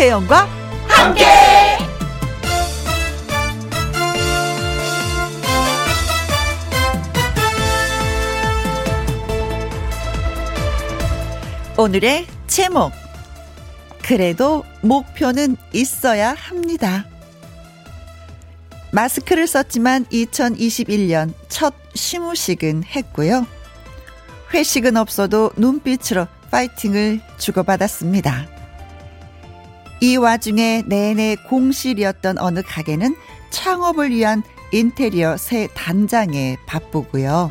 김혜영과 함께. 오늘의 제목. 그래도 목표는 있어야 합니다. 마스크를 썼지만 2021년 첫 시무식은 했고요. 회식은 없어도 눈빛으로 파이팅을 주고받았습니다. 이 와중에 내내 공실이었던 어느 가게는 창업을 위한 인테리어 새 단장에 바쁘고요.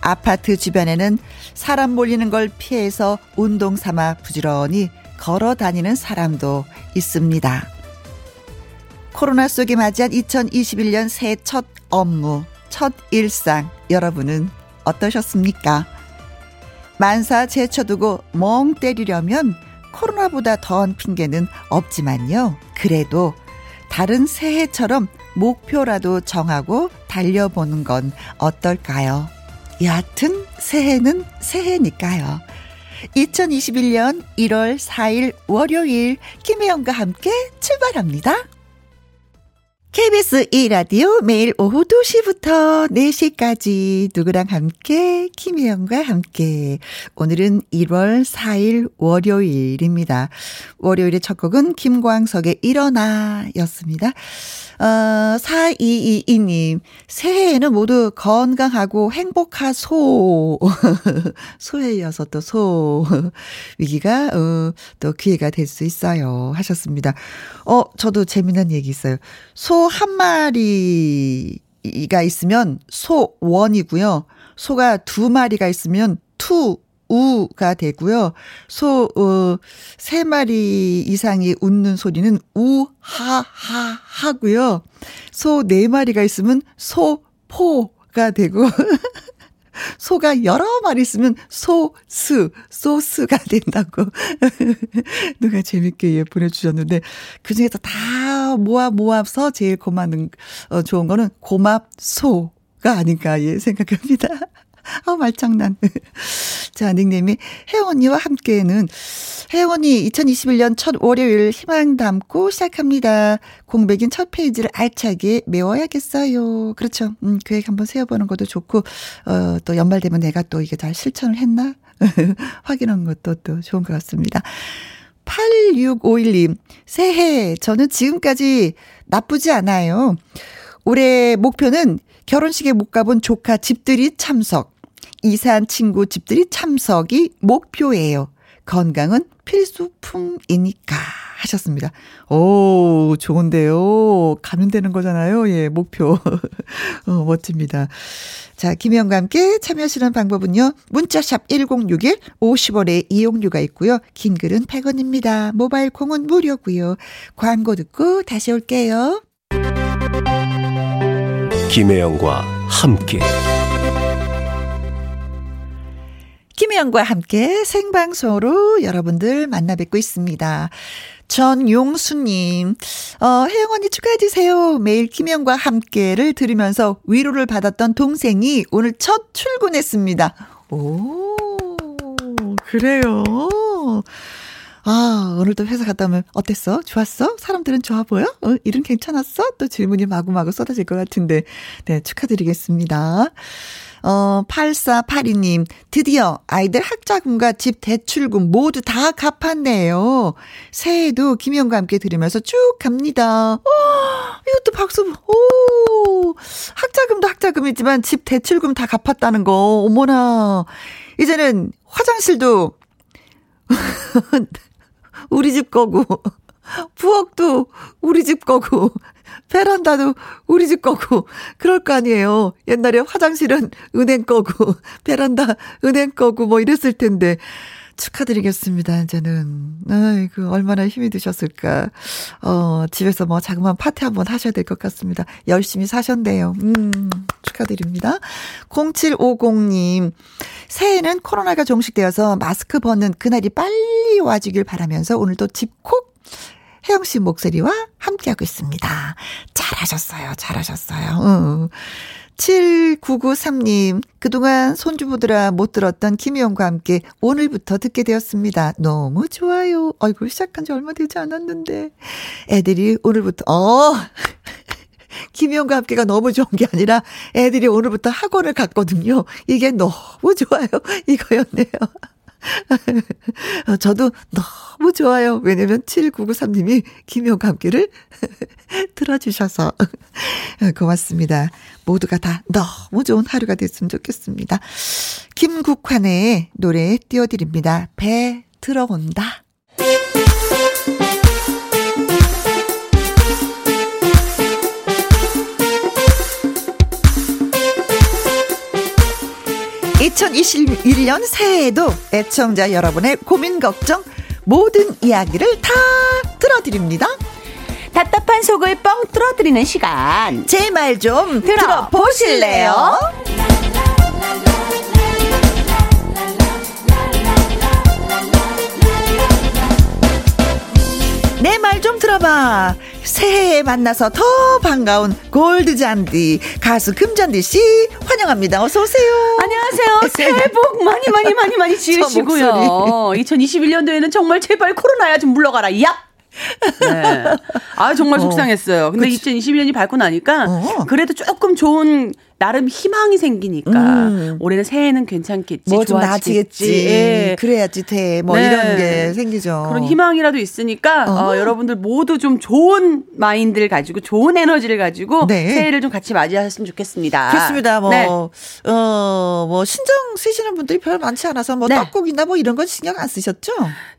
아파트 주변에는 사람 몰리는 걸 피해서 운동 삼아 부지런히 걸어 다니는 사람도 있습니다. 코로나 속에 맞이한 2021년 새 첫 업무, 첫 일상, 여러분은 어떠셨습니까? 만사 제쳐두고 멍 때리려면 코로나보다 더한 핑계는 없지만요. 그래도 다른 새해처럼 목표라도 정하고 달려보는 건 어떨까요? 여하튼 새해는 새해니까요. 2021년 1월 4일 월요일 김혜영과 함께 출발합니다. KBS 2라디오 매일 오후 2시부터 4시까지 누구랑 함께 김혜영과 함께 오늘은 1월 4일 월요일입니다. 월요일의 첫 곡은 김광석의 일어나 였습니다. 어, 4222님, 새해에는 모두 건강하고 행복하소. 소에 이어서 또 소. 위기가, 어, 또 기회가 될 수 있어요. 하셨습니다. 어, 저도 재미난 얘기 있어요. 소한 마리가 있으면 소원이고요. 소가 두 마리가 있으면 투, 우가 되고요. 소, 어, 세 마리 이상이 웃는 소리는 우, 하, 하, 하고요. 소 네 마리가 있으면 소, 포가 되고, 소가 여러 마리 있으면 소스, 소스가 된다고. 누가 재밌게 예, 보내주셨는데, 그 중에서 다 모아 모아서 제일 고마운, 어, 좋은 거는 고맙소가 아닌가, 예, 생각합니다. 아, 말장난. 자, 닉네임이 언니와 함께는 언니 2021년 첫 월요일 희망 담고 시작합니다. 공백인 첫 페이지를 알차게 메워야겠어요. 그렇죠. 음, 계획 한번 세워보는 것도 좋고, 어, 또 연말 되면 내가 또 이게 잘 실천을 했나? 확인하는 것도 또 좋은 것 같습니다. 8651님, 새해, 저는 지금까지 나쁘지 않아요. 올해 목표는 결혼식에 못 가본 조카 집들이 참석. 이사한 친구 집들이 참석이 목표예요. 건강은 필수품이니까 하셨습니다. 오, 좋은데요. 가면 되는 거잖아요. 예, 목표. 어, 멋집니다. 자, 김혜영과 함께 참여하시는 방법은요. 문자샵 1061 50원의 이용료가 있고요. 긴 글은 100원입니다. 모바일 콩은 무료고요. 광고 듣고 다시 올게요. 김혜영과 함께 김혜영과 함께 생방송으로 여러분들 만나 뵙고 있습니다. 전용수님, 어, 혜영 언니 축하해주세요. 매일 김혜영과 함께를 들으면서 위로를 받았던 동생이 오늘 첫 출근했습니다. 오, 그래요. 아, 오늘도 회사 갔다 오면 어땠어? 좋았어? 사람들은 좋아 보여? 어, 일은 괜찮았어? 또 질문이 마구마구 쏟아질 것 같은데. 네, 축하드리겠습니다. 어, 8482님, 드디어 아이들 학자금과 집 대출금 모두 다 갚았네요. 새해에도 김영과 함께 들으면서 쭉 갑니다. 어, 이것도 박수, 오, 학자금도 학자금이지만 집 대출금 다 갚았다는 거, 어머나. 이제는 화장실도 우리 집 거고, 부엌도 우리 집 거고, 베란다도 우리 집 거고, 그럴 거 아니에요. 옛날에 화장실은 은행 거고, 베란다 은행 거고, 뭐 이랬을 텐데. 축하드리겠습니다, 이제는. 아이고, 얼마나 힘이 드셨을까. 어, 집에서 뭐 자그마한 파티 한번 하셔야 될 것 같습니다. 열심히 사셨네요. 음, 축하드립니다. 0750님, 새해에는 코로나가 종식되어서 마스크 벗는 그날이 빨리 와주길 바라면서 오늘도 집콕 혜영 씨 목소리와 함께하고 있습니다. 잘하셨어요. 잘하셨어요. 어. 7993님, 그동안 손주부들아 못 들었던 김희영과 함께 오늘부터 듣게 되었습니다. 너무 좋아요. 아이고, 시작한 지 얼마 되지 않았는데. 애들이 오늘부터, 어! 김희영과 함께가 너무 좋은 게 아니라 애들이 오늘부터 학원을 갔거든요. 이게 너무 좋아요. 이거였네요. 저도 너무 좋아요. 왜냐면 7993님이 김효과 함께를 들어주셔서 고맙습니다. 모두가 다 너무 좋은 하루가 됐으면 좋겠습니다. 김국환의 노래 띄워드립니다. 배 들어온다. 2021년 새해에도 애청자 여러분의 고민 걱정 모든 이야기를 다 들어드립니다. 답답한 속을 뻥 뚫어드리는 시간. 제 말 좀 들어보실래요? 내 말 좀 들어봐. 새해에 만나서 더 반가운 골드 잔디 가수 금잔디 씨 환영합니다. 어서 오세요. 안녕하세요. 새해 복 많이 많이 많이 많이 지으시고요. 2021년도에는 정말 제발 코로나야 좀 물러가라. 얍. 네. 아 정말 어. 속상했어요. 근데 그치. 2021년이 밝고 나니까 어. 그래도 조금 좋은 나름 희망이 생기니까 음. 올해는 새해는 괜찮겠지. 뭐 좀 나아지겠지. 예. 그래야지 돼. 뭐 네. 이런 게 생기죠. 그런 희망이라도 있으니까 어. 어, 여러분들 모두 좀 좋은 마인드를 가지고 좋은 에너지를 가지고 네. 새해를 좀 같이 맞이하셨으면 좋겠습니다. 그렇습니다. 뭐, 네. 어, 뭐 신정 쓰시는 분들이 별 많지 않아서 뭐 네. 떡국이나 뭐 이런 건 신경 안 쓰셨죠?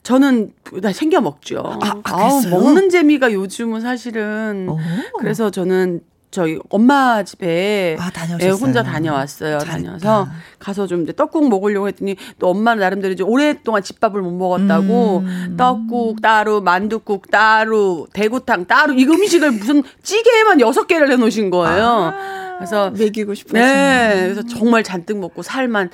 저는 나 챙겨 먹죠. 아, 아, 아 먹는 재미가 요즘은 사실은 오. 그래서 저는 저희 엄마 집에 아, 예, 혼자 다녀왔어요. 잘했다. 다녀서 가서 좀 이제 떡국 먹으려고 했더니 또 엄마는 나름대로 이제 오랫동안 집밥을 못 먹었다고 음. 떡국 따로 만두국 따로 대구탕 따로 이 음식을 무슨 찌개에만 여섯 개를 해놓으신 거예요. 아, 그래서 먹이고 싶어서 네, 그래서 정말 잔뜩 먹고 살만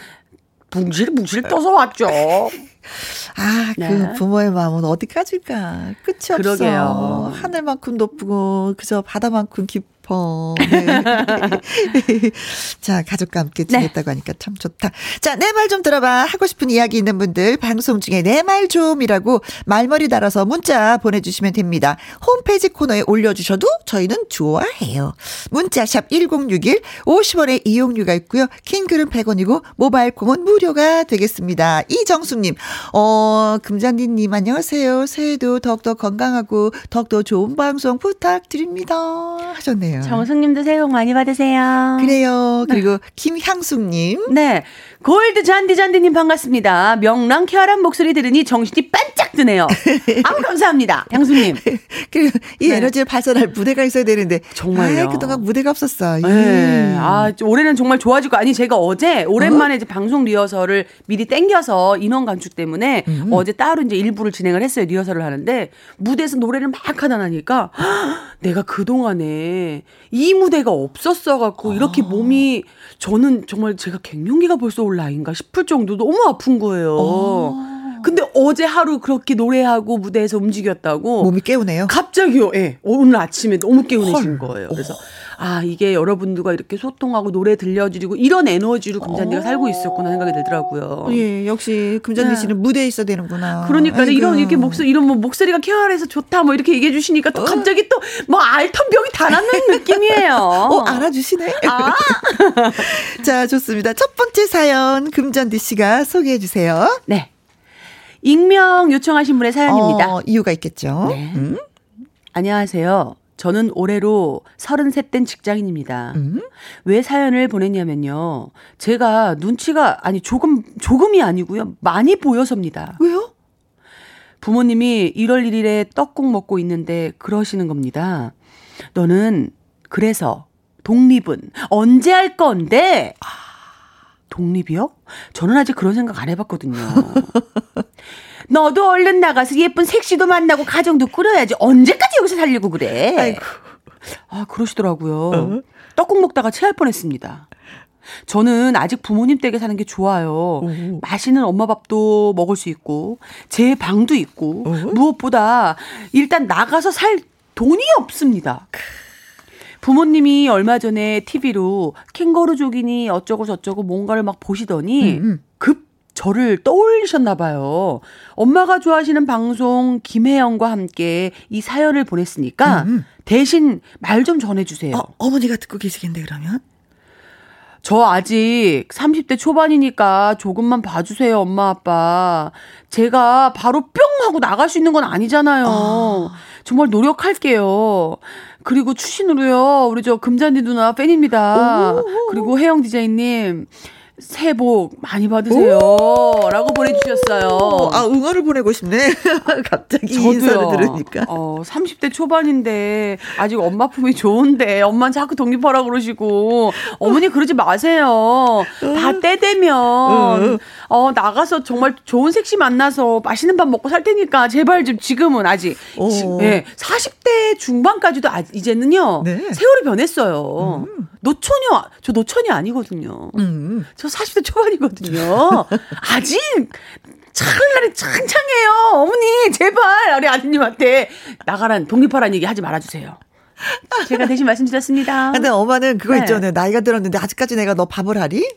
붕실붕실 떠서 왔죠. 아, 그 네. 부모의 마음은 어디까지일까? 끝이 그러게요. 없어. 하늘만큼 높고 그저 바다만큼 깊 싶어. 네. 자, 가족과 함께 네. 지냈다고 네. 하니까 참 좋다. 자, 내 말 좀 들어봐. 하고 싶은 이야기 있는 분들 방송 중에 내 말 좀이라고 말머리 달아서 문자 보내주시면 됩니다. 홈페이지 코너에 올려주셔도 저희는 좋아해요. 문자샵 1061 50원의 이용료가 있고요. 킹글은 100원이고 모바일 콩은 무료가 되겠습니다. 이정숙님, 어, 금잔디님 안녕하세요. 새해도 더욱더 건강하고 더욱더 좋은 방송 부탁드립니다. 하셨네요. 정숙님도 새해 복 많이 받으세요. 그래요. 그리고 네. 김향숙님. 네. 골드 잔디 잔디님 반갑습니다. 명랑 쾌활한 목소리 들으니 정신이 반짝 드네요. 아무 감사합니다. 향수님. 그리고 이 네. 에너지를 발산할 무대가 있어야 되는데 정말요. 아, 그동안 무대가 없었어. 네. 음. 아 올해는 정말 좋아지고 아니 제가 어제 오랜만에 어? 이제 방송 리허설을 미리 땡겨서 인원 간축 때문에 음. 어제 따로 이제 일부를 진행을 했어요. 리허설을 하는데 무대에서 노래를 막 하다 나니까 내가 그 동안에 이 무대가 없었어 갖고 이렇게 아. 몸이 저는 정말 제가 갱년기가 벌써 올 나이인가 싶을 정도 너무 아픈 거예요. 어. 근데 어제 하루 그렇게 노래하고 무대에서 움직였다고 몸이 깨우네요. 갑자기요. 예. 네. 오늘 아침에 너무 깨우내신 거예요. 그래서 아, 이게 여러분들과 이렇게 소통하고 노래 들려드리고 이런 에너지로 금잔디가 어. 살고 있었구나 생각이 들더라고요. 예, 역시 금잔디 네. 씨는 무대에 있어야 되는구나. 그러니까 아이고. 이런 이렇게 목소리 이런 뭐 목소리가 쾌활해서 좋다 뭐 이렇게 얘기해 주시니까 또 어. 갑자기 또 뭐 알턴 병이 다 낫는 느낌이에요. 어, 알아주시네. 아. 자, 좋습니다. 첫 번째 사연 금잔디 씨가 소개해 주세요. 네. 익명 요청하신 분의 사연입니다. 어, 이유가 있겠죠. 네. 음? 안녕하세요. 저는 올해로 33된 직장인입니다. 음? 왜 사연을 보냈냐면요. 제가 눈치가, 아니, 조금, 조금이 아니고요. 많이 보여서입니다. 왜요? 부모님이 1월 1일에 떡국 먹고 있는데 그러시는 겁니다. 너는 그래서 독립은 언제 할 건데? 아, 독립이요? 저는 아직 그런 생각 안 해봤거든요. 너도 얼른 나가서 예쁜 색시도 만나고 가정도 꾸려야지. 언제까지 여기서 살려고 그래? 아이고. 아, 그러시더라고요. 어? 떡국 먹다가 체할 뻔했습니다. 저는 아직 부모님 댁에 사는 게 좋아요. 오. 맛있는 엄마 밥도 먹을 수 있고, 제 방도 있고, 오. 무엇보다 일단 나가서 살 돈이 없습니다. 부모님이 얼마 전에 TV로 캥거루족이니 어쩌고 저쩌고 뭔가를 막 보시더니 음, 음. 급 저를 떠올리셨나 봐요. 엄마가 좋아하시는 방송 김혜영과 함께 이 사연을 보냈으니까 음, 음. 대신 말 좀 전해주세요. 어, 어머니가 듣고 계시겠네 그러면. 저 아직 30대 초반이니까 조금만 봐주세요, 엄마, 아빠. 제가 바로 뿅 하고 나갈 수 있는 건 아니잖아요. 아. 정말 노력할게요. 그리고 추신으로요, 우리 저 금잔디 누나 팬입니다. 오. 그리고 혜영 디자인님, 새해 복 많이 받으세요. 라고 보내주셨어요. 아 응원을 보내고 싶네. 갑자기 이 저도요. 인사를 들으니까. 어, 30대 초반인데 아직 엄마 품이 좋은데 엄마는 자꾸 독립하라 그러시고 어머니 그러지 마세요. 다 때 되면 응. 어 나가서 정말 좋은 섹시 만나서 맛있는 밥 먹고 살 테니까 제발 좀 지금은 아직 예, 40대 중반까지도 아, 이제는요. 네. 세월이 변했어요. 노처녀 저 노처녀 아니거든요. 음. 저 40대 초반이거든요. 아직 찬날이 창창해요. 어머니, 제발, 우리 아드님한테 나가란, 독립하라는 얘기 하지 말아주세요. 제가 대신 말씀드렸습니다. 근데 엄마는 그거 네. 있잖아요. 나이가 들었는데 아직까지 내가 너 밥을 하리?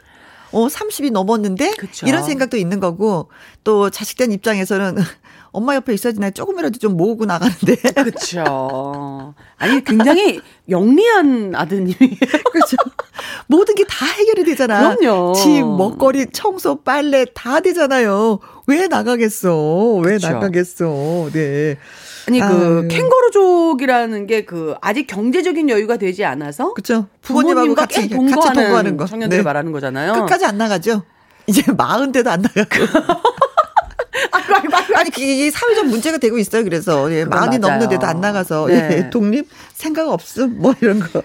어, 30이 넘었는데 그쵸. 이런 생각도 있는 거고 또 자식된 입장에서는 엄마 옆에 있어야지 내가 조금이라도 좀 모으고 나가는데. 그쵸. 아니, 굉장히 영리한 아드님이. 그렇죠. 모든 게 다 해결이 되잖아. 그럼요. 집, 먹거리, 청소, 빨래 다 되잖아요. 왜 나가겠어? 왜 그쵸. 나가겠어? 네. 아니, 그, 아유. 캥거루족이라는 게 그, 아직 경제적인 여유가 되지 않아서. 그렇죠. 부모님하고 부모님과 같이 계속 같이 동거하는, 동거하는 거. 청년들을 네. 말하는 거잖아요. 끝까지 안 나가죠. 이제 마흔 대도 안 나가고. 아니 그게 사회적 문제가 되고 있어요. 그래서 예, 맞아요. 넘는데도 안 나가서 네. 예, 독립 생각 없음 뭐 이런 거.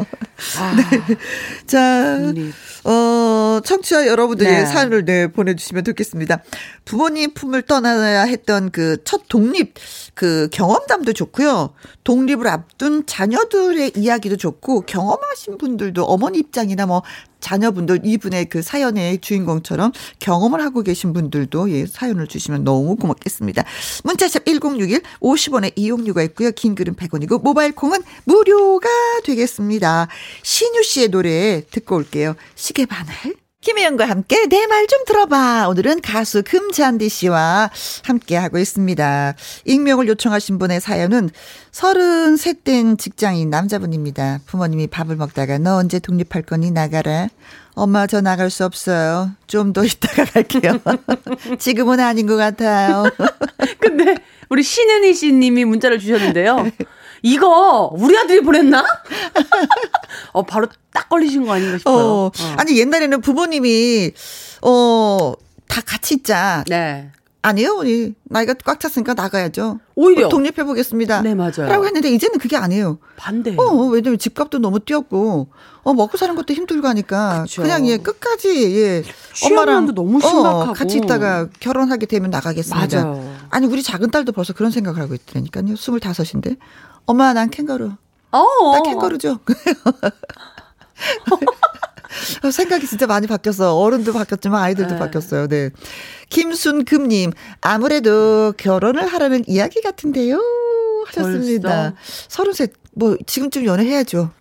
아, 자, 독립. 어 청취자 여러분들이 네. 사연을 네 보내주시면 좋겠습니다. 부모님 품을 떠나야 했던 그 첫 독립 그 경험담도 좋고요. 독립을 앞둔 자녀들의 이야기도 좋고 경험하신 분들도 어머니 입장이나 뭐 자녀분들 이분의 그 사연의 주인공처럼 경험을 하고 계신 분들도 예, 사연을 주시면 너무 고맙겠습니다. 문자샵 1061 50원의 이용료가 있고요. 긴 글은 100원이고 모바일 콩은 무료가 되겠습니다. 신유 씨의 노래 듣고 올게요. 시계바늘. 김혜영과 함께 내 말 좀 들어봐. 오늘은 가수 금잔디 씨와 함께 하고 있습니다. 익명을 요청하신 분의 사연은 33된 직장인 남자분입니다. 부모님이 밥을 먹다가 너 언제 독립할 거니 나가라. 엄마 저 나갈 수 없어요. 좀 더 있다가 갈게요. 지금은 아닌 것 같아요. 근데 우리 신은희 씨님이 문자를 주셨는데요. 이거 우리 아들이 보냈나? 어 바로 딱 걸리신 거 아닌가 싶어요. 어, 어. 아니 옛날에는 부모님이 어, 다 같이 있자. 네. 아니요, 우리 나이가 꽉 찼으니까 나가야죠. 오히려. 독립해 보겠습니다. 네, 맞아요. 라고 했는데 이제는 그게 아니에요. 반대. 어, 왜냐면 집값도 너무 뛰었고, 어, 먹고 사는 것도 힘들고 하니까, 그쵸. 그냥 예, 끝까지, 예, 취업난도 너무 심각하고. 어, 같이 있다가 결혼하게 되면 나가겠습니다. 맞아요. 아니, 우리 작은 딸도 벌써 그런 생각을 하고 있다니까요. 스물다섯인데. 엄마, 난 캥거루. 어. 나 캥거루죠. 어, 생각이 진짜 많이 바뀌었어. 어른도 바뀌었지만 아이들도 네. 바뀌었어요. 네. 김순금님, 아무래도 결혼을 하라는 이야기 같은데요. 하셨습니다. 서른셋, 뭐, 지금쯤 연애해야죠.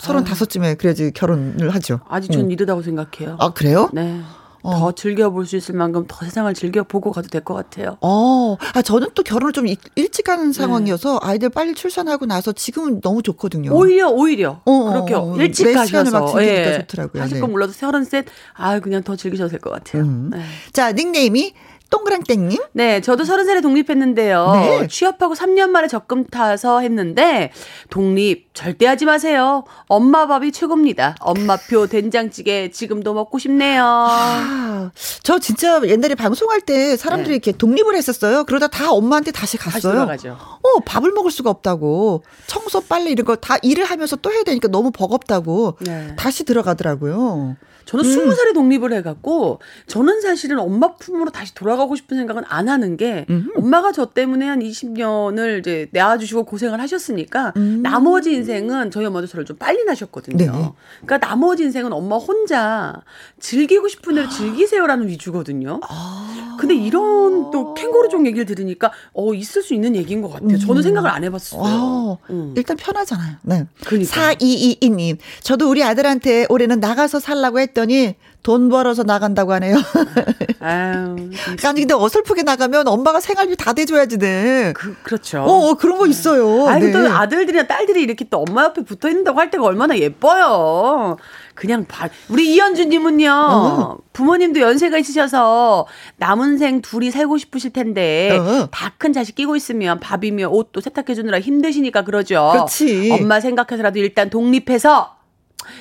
서른다섯쯤에 그래야지 결혼을 하죠. 아직 전 응. 이르다고 생각해요. 아, 그래요? 네. 어. 더 즐겨볼 수 있을 만큼 더 세상을 즐겨보고 가도 될 것 같아요. 어, 아, 저는 또 결혼을 좀 일- 일찍 하는 상황이어서 아이들 빨리 출산하고 나서 지금은 너무 좋거든요. 오히려 오히려 어, 어, 그렇게 어. 일찍 내 시간을 막 가셔서 즐기니까 좋더라고요. 하실 네. 건 몰라도 서른 셋, 아 그냥 더 즐기셔도 될 것 같아요. 음. 네. 자, 닉네임이 동그랑땡님. 네, 저도 서른 살에 독립했는데요. 네. 취업하고 3년 만에 적금 타서 했는데 독립 절대 하지 마세요. 엄마 밥이 최고입니다. 엄마표 된장찌개 지금도 먹고 싶네요. 아, 저 진짜 옛날에 방송할 때 사람들이 네. 이렇게 독립을 했었어요. 그러다 다 엄마한테 다시 다시 갔어요. 돌아가죠. 어, 밥을 먹을 수가 없다고. 청소, 빨래 이런 거 다 일을 하면서 또 해야 되니까 너무 버겁다고. 네. 다시 들어가더라고요. 저는 음. 스무 살에 독립을 해갖고 저는 사실은 엄마 품으로 다시 돌아가고 싶은 생각은 안 하는 게 음흠. 엄마가 저 때문에 한 20년을 이제 낳아주시고 고생을 하셨으니까 음. 나머지 인생은 저희 어머니도 저를 좀 빨리 낳으셨거든요. 네. 그러니까 나머지 인생은 엄마 혼자 즐기고 싶은 대로 즐기세요라는 위주거든요. 아. 근데 이런 또 캥거루종 얘기를 들으니까 어 있을 수 있는 얘기인 것 같아요. 저는 생각을 안 해봤어요. 아, 음. 일단 편하잖아요. 네. 그러니까요. 4222님. 저도 우리 아들한테 올해는 나가서 살라고 했 더니 돈 벌어서 나간다고 하네요. 아유, 아니 근데 어설프게 나가면 엄마가 생활비 다 대줘야지 네. 그, 그렇죠. 어, 어 그런 거 있어요. 아니 네. 또 아들들이나 딸들이 이렇게 또 엄마 옆에 붙어 있는다고 할 때가 얼마나 예뻐요. 그냥 봐. 우리 이현주님은요. 어. 부모님도 연세가 있으셔서 남은 생 둘이 살고 싶으실 텐데 어. 다큰 자식 끼고 있으면 밥이며 옷도 세탁해 주느라 힘드시니까 그러죠. 그렇지. 엄마 생각해서라도 일단 독립해서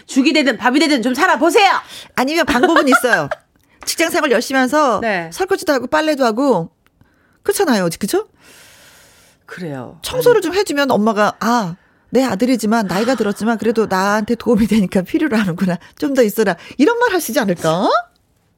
죽이 되든 밥이 되든 좀 살아보세요. 아니면 방법은 있어요. 직장 생활 열심히 하면서 네. 설거지도 하고 빨래도 하고 그렇잖아요. 그죠? 그래요. 청소를 좀 해주면 엄마가 아. 내 아들이지만 나이가 들었지만 그래도 나한테 도움이 되니까 필요로 하는구나. 좀 더 있어라. 이런 말 하시지 않을까?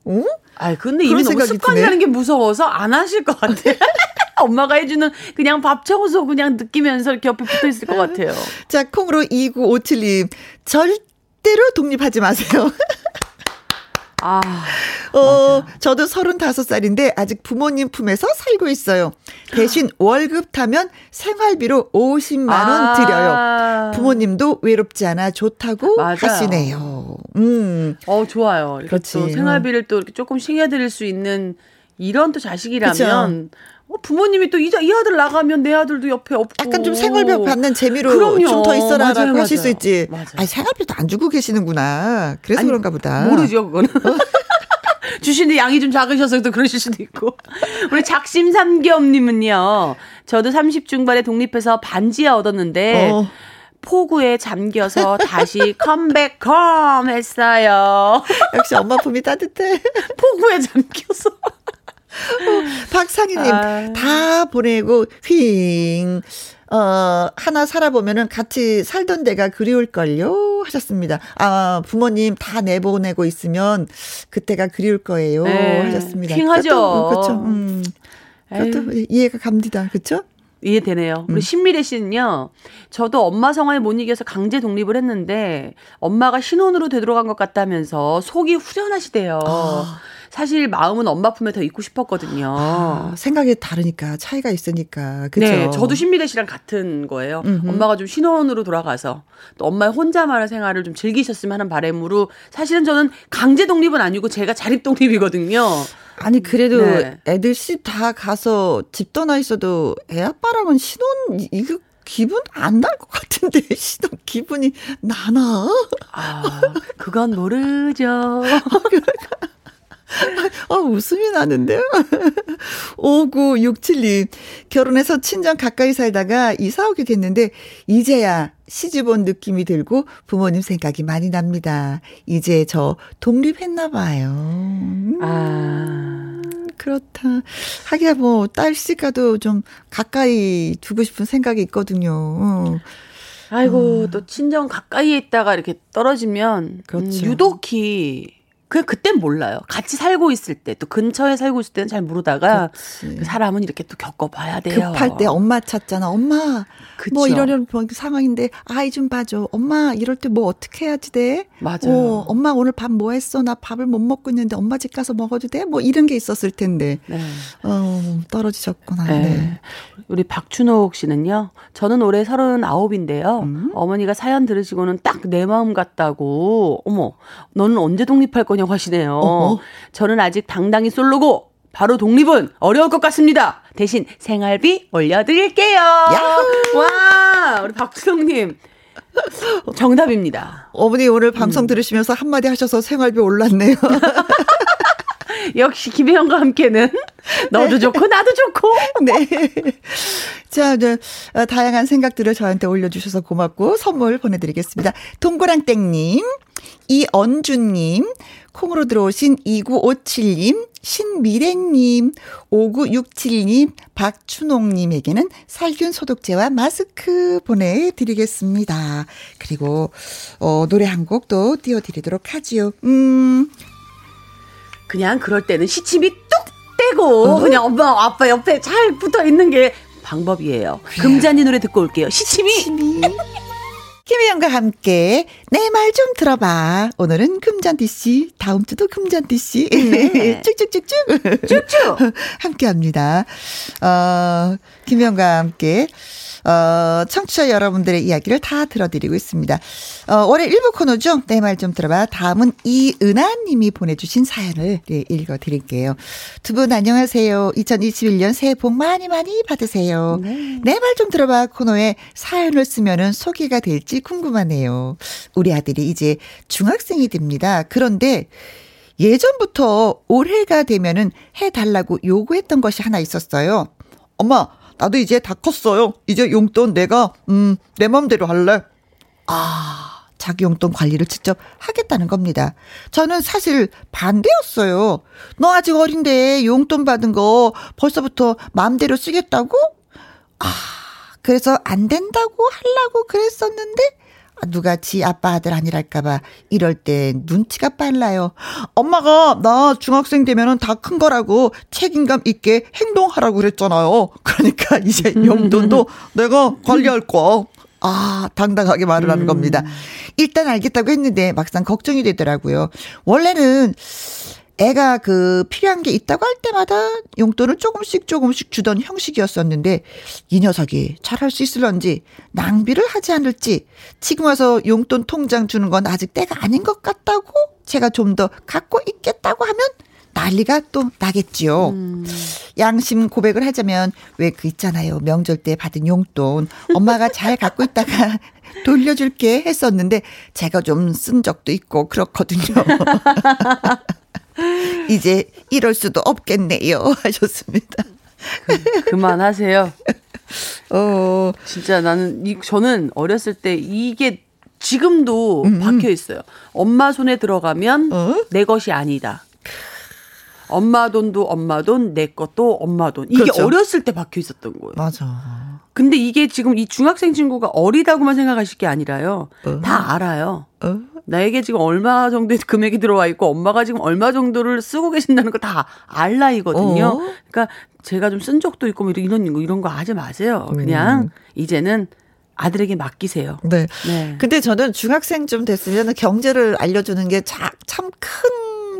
어? 아 근데 이미 너무 습관이라는 드네. 게 무서워서 안 하실 것 같아. 엄마가 해주는 그냥 밥 청소 그냥 느끼면서 이렇게 옆에 붙어 있을 것 같아요. 자, 콩으로 2957님. 절대 로 독립하지 마세요. 아, 어, 저도 35살인데 아직 부모님 품에서 살고 있어요. 대신 월급 타면 생활비로 50만 원 아. 드려요. 부모님도 외롭지 않아 좋다고 맞아요. 하시네요. 음. 어 좋아요. 이렇게 그렇지. 또 생활비를 또 이렇게 조금 싱해드릴 수 있는 이런 또 자식이라면 어, 부모님이 또 이 이 아들 나가면 내 아들도 옆에 없고 약간 좀 생활비 받는 재미로. 좀 더 있어라라고 맞아요, 하실 수 맞아요. 있지. 맞아요. 아니, 생활비도 안 주고 계시는구나. 그래서 아니, 그런가 보다. 모르죠 그거는. 주시는 양이 좀 작으셔서 또 그러실 수도 있고. 우리 작심삼겸님은요. 저도 30 중반에 독립해서 반지하 얻었는데 어. 폭우에 잠겨서 다시 컴백홈 했어요. 역시 엄마 품이 따뜻해. 폭우에 잠겨서. 박상희님, 아. 다 보내고, 휘잉. 어, 하나 살아보면은 같이 살던 데가 그리울걸요? 하셨습니다. 아, 부모님 다 내보내고 있으면 그때가 그리울 거예요. 네, 하셨습니다. 핑하죠. 그것도, 그렇죠. 음. 그것도 이해가 갑니다. 그렇죠? 이해되네요. 음. 우리 신미래 씨는요, 저도 엄마 성화에 못 이겨서 강제 독립을 했는데, 엄마가 신혼으로 되돌아간 것 같다면서 속이 후련하시대요. 아. 사실 마음은 엄마 품에 더 있고 싶었거든요. 아, 생각이 다르니까, 차이가 있으니까. 그죠? 네, 저도 신미래 씨랑 같은 거예요. 음흠. 엄마가 좀 신혼으로 돌아가서 또 엄마의 혼자만의 생활을 좀 즐기셨으면 하는 바람으로 사실은 저는 강제 독립은 아니고 제가 자립 독립이거든요. 아니, 그래도 네. 애들 집다 가서 집 떠나 있어도 애 아빠랑은 신혼, 이- 이거 기분 안 날 것 같은데, 신혼 기분이 나나? 아, 그건 모르죠. 아, 웃음이 나는데요? 5967님, 결혼해서 친정 가까이 살다가 이사 오게 됐는데, 이제야 시집 온 느낌이 들고 부모님 생각이 많이 납니다. 이제 저 독립했나 봐요. 음, 아. 그렇다. 하기야 뭐, 딸씨가도 좀 가까이 두고 싶은 생각이 있거든요. 어. 아이고 또 친정 가까이에 있다가 이렇게 떨어지면 음, 그렇죠. 유독히 그 그땐 몰라요. 같이 살고 있을 때 또 근처에 살고 있을 때는 잘 모르다가. 그 사람은 이렇게 또 겪어봐야 돼요. 급할 때 엄마 찾잖아. 엄마, 그쵸. 뭐 이러려는 상황인데 아이 좀 봐줘. 엄마 이럴 때 뭐 어떻게 해야지 돼? 맞아요. 어, 엄마 오늘 밥 뭐 했어? 나 밥을 못 먹고 있는데 엄마 집 가서 먹어도 돼? 뭐 이런 게 있었을 텐데. 네. 어, 떨어지셨구나. 네. 네. 우리 박춘옥 씨는요. 저는 올해 39인데요. 음. 어머니가 사연 들으시고는 딱 내 마음 같다고. 어머, 너는 언제 독립할 거냐 고 하시네요. 어허. 저는 아직 당당히 솔로고 바로 독립은 어려울 것 같습니다. 대신 생활비 올려드릴게요. 와, 우리 박춘옥님. 정답입니다. 어머니 오늘 음. 방송 들으시면서 한마디 하셔서 생활비 올랐네요. 역시 김혜영과 함께는 너도 좋고 나도 좋고. 네. 자, 이제 어, 다양한 생각들을 저한테 올려주셔서 고맙고 선물 보내드리겠습니다. 동그랑땡님, 이언주님, 콩으로 들어오신 2957님, 신미래님, 5967님, 박춘옥님에게는 살균 소독제와 마스크 보내드리겠습니다. 그리고, 어, 노래 한 곡 또 띄워드리도록 하지요. 음, 그냥 그럴 때는 시침이 뚝 떼고 그냥 엄마 아빠 옆에 잘 붙어 있는 게 방법이에요. 금잔디 노래 듣고 올게요. 시침이 침이. 김혜영과 함께 내 말 좀 들어봐. 오늘은 금잔디 씨, 다음 주도 금잔디 씨. 네. 쭉쭉쭉쭉. 쭉쭉. 함께 합니다. 어, 김혜영과 함께 어, 청취자 여러분들의 이야기를 다 들어드리고 있습니다. 어, 올해 일부 코너죠. 내 말 좀 들어봐. 다음은 이은하 님이 보내주신 사연을 예, 읽어드릴게요. 두 분 안녕하세요. 2021년 새해 복 많이 많이 받으세요. 네. 내말 좀 들어봐 코너에 사연을 쓰면은 소개가 될지 궁금하네요. 우리 아들이 이제 중학생이 됩니다. 그런데 예전부터 올해가 되면은 해달라고 요구했던 것이 하나 있었어요. 엄마, 나도 이제 다 컸어요. 이제 용돈 내가, 음, 내 맘대로 할래. 아, 자기 용돈 관리를 직접 하겠다는 겁니다. 저는 사실 반대였어요. 너 아직 어린데 용돈 받은 거 벌써부터 마음대로 쓰겠다고? 아, 그래서 안 된다고 하려고 그랬었는데 누가 지 아빠 아들 아니랄까봐 이럴 때 눈치가 빨라요. 엄마가 나 중학생 되면은 다 큰 거라고 책임감 있게 행동하라고 그랬잖아요. 그러니까 이제 용돈도 내가 관리할 거야. 아, 당당하게 말을 하는 겁니다. 음. 일단 알겠다고 했는데 막상 걱정이 되더라고요. 원래는 애가 그 필요한 게 있다고 할 때마다 용돈을 조금씩 조금씩 주던 형식이었었는데 이 녀석이 잘할 수 있을런지 낭비를 하지 않을지 지금 와서 용돈 통장 주는 건 아직 때가 아닌 것 같다고 제가 좀 더 갖고 있겠다고 하면 난리가 또 나겠지요. 음. 양심 고백을 하자면 왜 그 있잖아요. 명절 때 받은 용돈 엄마가 잘 갖고 있다가 돌려줄게 했었는데 제가 좀 쓴 적도 있고 그렇거든요. 이제 이럴 수도 없겠네요. 하셨습니다. 그, 만하세요 어. 진짜 나는, 이, 저는 어렸을 때 이게 지금도 음. 박혀 있어요. 엄마 손에 들어가면 어? 내 것이 아니다. 엄마 돈도 엄마 돈, 내 것도 엄마 돈. 이게 그렇죠. 어렸을 때 박혀 있었던 거예요. 맞아. 근데 이게 지금 이 중학생 친구가 어리다고만 생각하실 게 아니라요. 어. 다 알아요. 어? 나에게 지금 얼마 정도의 금액이 들어와 있고 엄마가 지금 얼마 정도를 쓰고 계신다는 거 다 알 나이거든요. 어? 그러니까 제가 좀 쓴 적도 있고 뭐 이런 거 이런 거 하지 마세요. 그냥 음. 이제는 아들에게 맡기세요. 네. 네. 근데 저는 중학생 좀 됐으면 경제를 알려주는 게 참 큰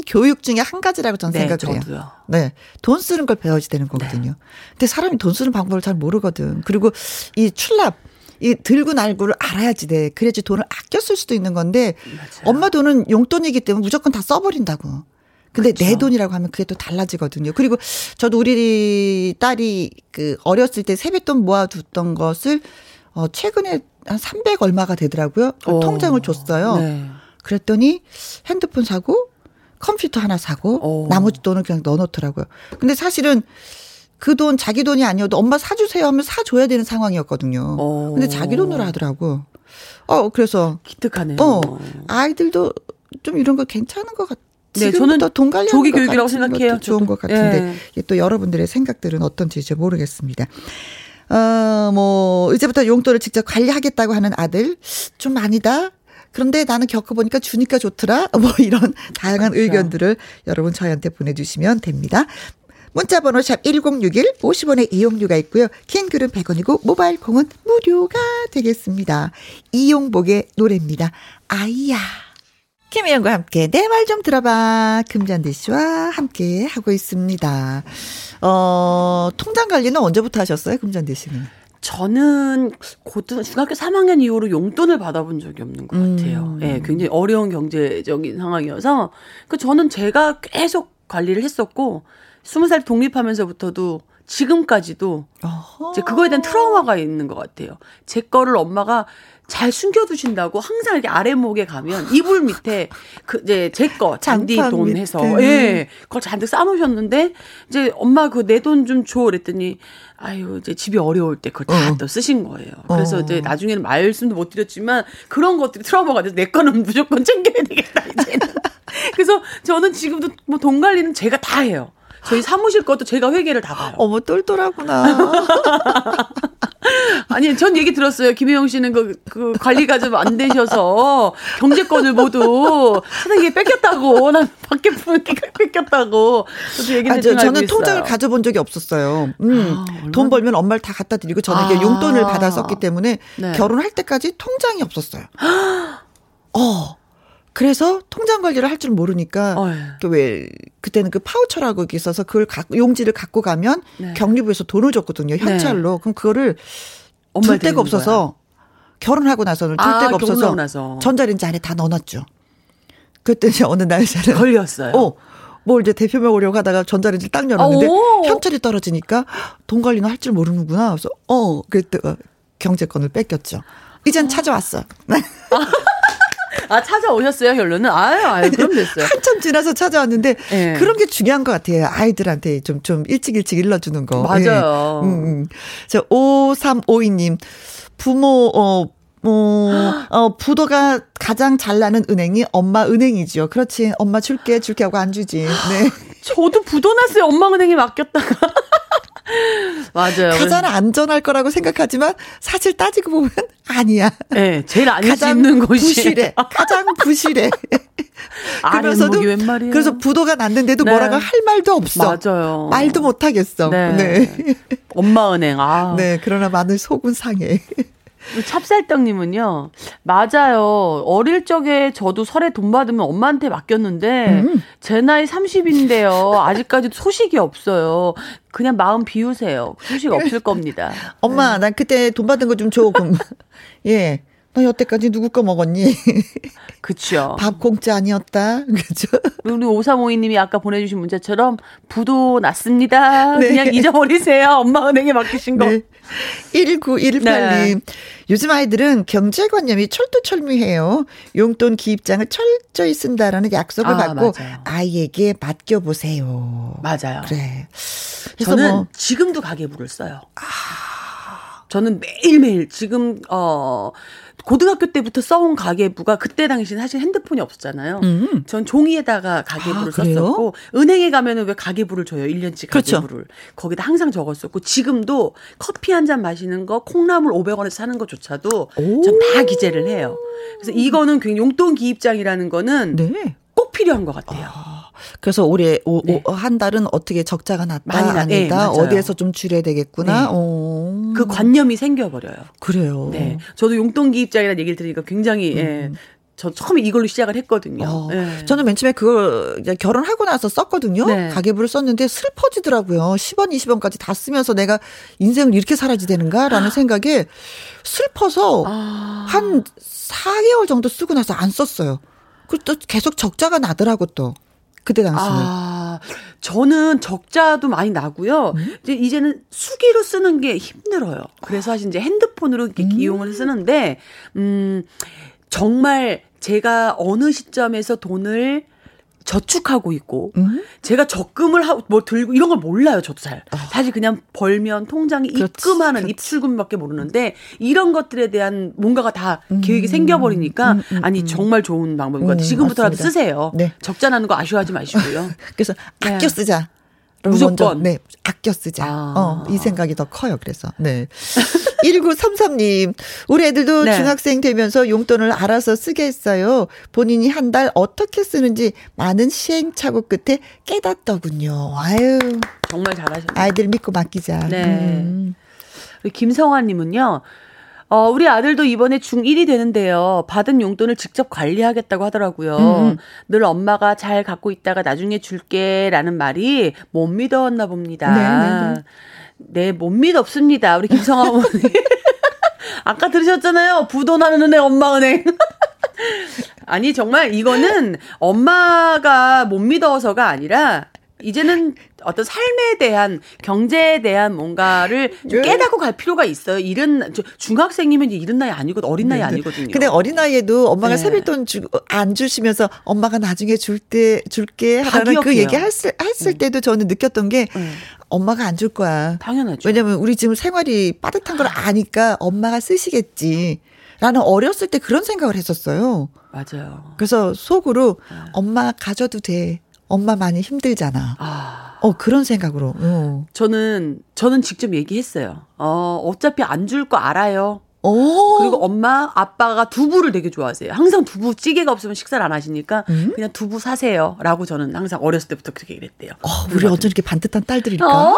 교육 중에 한 가지라고 저는 네, 생각을 해요. 저도요. 네. 돈 쓰는 걸 배워야 되는 거거든요. 네. 근데 사람이 돈 쓰는 방법을 잘 모르거든. 그리고 이 출납 이 들고 날고를 알아야지 돼. 그래야지 돈을 아껴 쓸 수도 있는 건데 맞아요. 엄마 돈은 용돈이기 때문에 무조건 다 써버린다고. 근데 그렇죠. 내 돈이라고 하면 그게 또 달라지거든요. 그리고 저도 우리 딸이 그 어렸을 때 세뱃돈 모아뒀던 것을 어 최근에 한 300 얼마가 되더라고요. 그 통장을 줬어요. 네. 그랬더니 핸드폰 사고 컴퓨터 하나 사고 오. 나머지 돈을 그냥 넣어놓더라고요. 근데 사실은 그 돈 자기 돈이 아니어도 엄마 사주세요 하면 사줘야 되는 상황이었거든요. 어. 근데 자기 돈으로 하더라고. 어, 그래서. 기특하네요. 어, 아이들도 좀 이런 거 괜찮은 것 같아요. 네, 저는 돈 관리 조기 교육이라고 생각해요. 좋은 것 같은데 예. 또 여러분들의 생각들은 어떤지 이제 모르겠습니다. 어, 뭐 이제부터 용돈을 직접 관리하겠다고 하는 아들 좀 아니다. 그런데 나는 겪어보니까 주니까 좋더라. 뭐 이런 다양한 그렇죠. 의견들을 여러분 저희한테 보내주시면 됩니다. 문자번호 샵 1061, 50원의 이용료가 있고요. 킹글은 100원이고 모바일 콩은 무료가 되겠습니다. 이용복의 노래입니다. 아이야. 김혜영과 함께 내 말 좀 들어봐. 금잔디 씨와 함께 하고 있습니다. 어, 통장 관리는 언제부터 하셨어요? 금잔디 씨는? 저는 고등 중학교 3학년 이후로 용돈을 받아본 적이 없는 것 같아요. 음. 예, 네, 굉장히 어려운 경제적인 상황이어서 그 저는 제가 계속 관리를 했었고 스무 살 독립하면서부터도 지금까지도 어허. 이제 그거에 대한 트라우마가 있는 것 같아요. 제 거를 엄마가 잘 숨겨두신다고 항상 이렇게 아래목에 가면 이불 밑에 그 이제 제 거 잔디 돈 해서 예 그걸 잔뜩 쌓아놓으셨는데 이제 엄마 그 내 돈 좀 줘 그랬더니 아유 이제 집이 어려울 때 그걸 다또 어. 쓰신 거예요. 그래서 어. 이제 나중에는 말씀도 못 드렸지만 그런 것들이 트라우마가 돼서 내 거는 무조건 챙겨야 되겠다 이제는. 그래서 저는 지금도 뭐 돈 관리는 제가 다 해요. 저희 사무실 것도 제가 회계를 다 봐요. 어머 똘똘하구나. 아니, 전 얘기 들었어요. 김혜영 씨는 그, 그 관리가 좀 안 되셔서 경제권을 모두 사장님이 뺏겼다고. 난 밖에 분께 뺏겼다고. 저도 얘기 아, 저, 저는. 통장을 가져본 적이 없었어요. 음. 아, 돈 벌면 엄마를 다 갖다 드리고 저는 이게 아. 용돈을 받아 썼기 때문에 네. 결혼할 때까지 통장이 없었어요. 어. 그래서 통장 관리를 할 줄 모르니까 어휴. 그왜 그때는 그 파우처라고 있어서 그걸 갖고 용지를 갖고 가면 네. 경리부에서 돈을 줬거든요 현찰로 그럼 그거를 둘 데가 없어서 결혼하고 나서는 둘 아, 데가 없어서 나서. 전자레인지 안에 다 넣어놨죠. 그때 이제 어느 날 저는 걸렸어요. 어. 뭘 이제 대표 먹으려고 하다가 전자레인지 딱 열었는데 오. 현찰이 떨어지니까 돈 관리는 할 줄 모르는구나. 그래서 어 그때 어, 경제권을 뺏겼죠. 이젠 찾아왔어. 아, 찾아오셨어요, 결론은? 아유, 아유, 그럼 됐어요. 한참 지나서 찾아왔는데 예. 그런 게 중요한 것 같아요. 아이들한테 좀, 좀 일찍 일찍 일러주는 거. 맞아요. 예. 음, 음. 저 5352님 부모 어 어, 어, 부도가 가장 잘 나는 은행이 엄마 은행이죠. 그렇지. 엄마 줄게, 줄게 하고 안 주지. 네. 저도 부도 났어요. 엄마 은행에 맡겼다가. 맞아요. 가장 안전할 거라고 생각하지만 사실 따지고 보면 아니야. 네, 제일 안 씹는 곳이. 부실해. 가장 부실해. 그러면서도. 그래서 부도가 났는데도 네. 뭐라고 할 말도 없어. 맞아요. 말도 못 하겠어. 네. 네. 엄마 은행. 아. 네, 그러나 마늘 속은 상해. 찹쌀떡님은요, 맞아요. 어릴 적에 저도 설에 돈 받으면 엄마한테 맡겼는데, 음. 제 나이 30인데요. 아직까지도 소식이 없어요. 그냥 마음 비우세요. 소식 없을 겁니다. 엄마, 난 그때 돈 받은 거 좀 줘. 그럼 예. 너 여태까지 누구 거 먹었니? 그쵸. 밥 공짜 아니었다. 그죠? 우리 5352님이 아까 보내주신 문자처럼, 부도 났습니다. 네. 그냥 잊어버리세요. 엄마 은행에 맡기신 거. 네. 1918님. 네. 요즘 아이들은 경제관념이 철두철미해요. 용돈 기입장을 철저히 쓴다라는 약속을 아, 받고 맞아요. 아이에게 맡겨보세요. 맞아요. 그래. 그래서 저는 뭐 지금도 가계부를 써요. 저는 매일매일 지금 어 고등학교 때부터 써온 가계부가 그때 당시는 사실 핸드폰이 없었잖아요. 음. 전 종이에다가 가계부를 아? 썼었고 은행에 가면은 왜 가계부를 줘요. 1년치 그렇죠. 가계부를. 거기다 항상 적었었고 지금도 커피 한 잔 마시는 거 콩나물 500원에 사는 것조차도 오. 전다 기재를 해요. 그래서 이거는 굉장히 용돈 기입장이라는 거는 네. 꼭 필요한 것 같아요. 그래서 올해 오, 네. 오, 한 달은 어떻게 적자가 났다 많이 네, 아니다 맞아요. 어디에서 좀 줄여야 되겠구나. 네. 어. 그 관념이 생겨버려요. 그래요. 네. 저도 용돈 기 입장이라는 얘기를 들으니까 굉장히, 예. 저 처음에 이걸로 시작을 했거든요. 어, 예. 저는 맨 처음에 그걸 결혼하고 나서 썼거든요. 네. 가계부를 썼는데 슬퍼지더라고요. 10원, 20원까지 다 쓰면서 내가 인생을 이렇게 살아야지 되는가라는 생각에 슬퍼서 아. 한 4개월 정도 쓰고 나서 안 썼어요. 그리고 또 계속 적자가 나더라고 또. 그때 당시는. 아, 저는 적자도 많이 나고요. 음? 이제 이제는 수기로 쓰는 게 힘들어요. 그래서 사실 이제 핸드폰으로 이렇게 음. 이용을 쓰는데, 음, 정말 제가 어느 시점에서 돈을 저축하고 있고, 음? 제가 적금을 하고 뭐 들고 이런 걸 몰라요, 저도 잘. 사실 그냥 벌면 통장에 아. 그렇지, 입금하는 그렇지. 입출금밖에 모르는데 이런 것들에 대한 뭔가가 다 계획이 생겨버리니까 아니 정말 좋은 방법인 것 같아요. 음, 지금부터라도 맞습니다. 쓰세요. 네. 적자 나는 거 아쉬워하지 마시고요. 그래서 네. 아껴 쓰자. 무조건. 먼저, 네, 아껴 쓰자. 아. 어, 이 생각이 더 커요, 그래서. 네. 1933님, 우리 애들도 네. 중학생 되면서 용돈을 알아서 쓰게 했어요. 본인이 한 달 어떻게 쓰는지 많은 시행착오 끝에 깨닫더군요. 아유, 정말 잘하셨네요. 아이들 믿고 맡기자. 네. 음. 김성환님은요. 어, 우리 아들도 이번에 중1이 되는데요. 받은 용돈을 직접 관리하겠다고 하더라고요. 음. 늘 엄마가 잘 갖고 있다가 나중에 줄게 라는 말이 못 믿었나 봅니다. 네, 네, 네, 못 믿었습니다. 우리 김성환 어머니. 아까 들으셨잖아요. 부도나는 은행, 엄마 은행. 아니, 정말 이거는 엄마가 못 믿어서가 아니라 이제는 어떤 삶에 대한 경제에 대한 뭔가를 좀 예. 깨닫고 갈 필요가 있어요. 이른 저 중학생이면 이른 나이 아니고 어린 나이 네, 네. 아니거든요. 근데 어린아이에도 엄마가 네. 세뱃돈 주, 안 주시면서 엄마가 나중에 줄 때, 줄게 다 하라는 그. 얘기 했을, 했을 때도 저는 느꼈던 게 네. 엄마가 안 줄 거야. 당연하죠. 왜냐면 우리 지금 생활이 빠듯한 걸 아니까 엄마가 쓰시겠지. 라는 어렸을 때 그런 생각을 했었어요. 맞아요. 그래서 속으로 네. 엄마 가져도 돼. 엄마 많이 힘들잖아. 아, 어, 그런 생각으로. 어. 저는, 저는 직접 얘기했어요. 어, 어차피 안 줄 거 알아요. 오. 그리고 엄마, 아빠가 두부를 되게 좋아하세요. 항상 두부 찌개가 없으면 식사를 안 하시니까 음? 그냥 두부 사세요. 라고 저는 항상 어렸을 때부터 그렇게 얘기했대요. 어, 우리 어쩜 이렇게 반듯한 딸들일까? 어,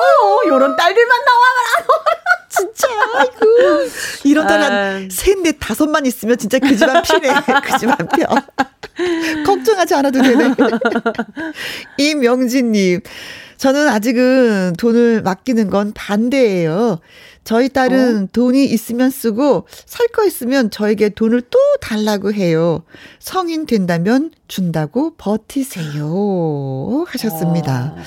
요런 딸들만 나와. 진짜, 아이고. 딸 아. 한 셋, 넷, 다섯만 있으면 진짜 그 집안 피네. 그 집안 펴. 걱정하지 않아도 되네. 이명진님. 저는 아직은 돈을 맡기는 건 반대예요. 저희 딸은 돈이 있으면 쓰고 살 거 있으면 저에게 돈을 또 달라고 해요. 성인 된다면 준다고 버티세요. 하셨습니다. 어.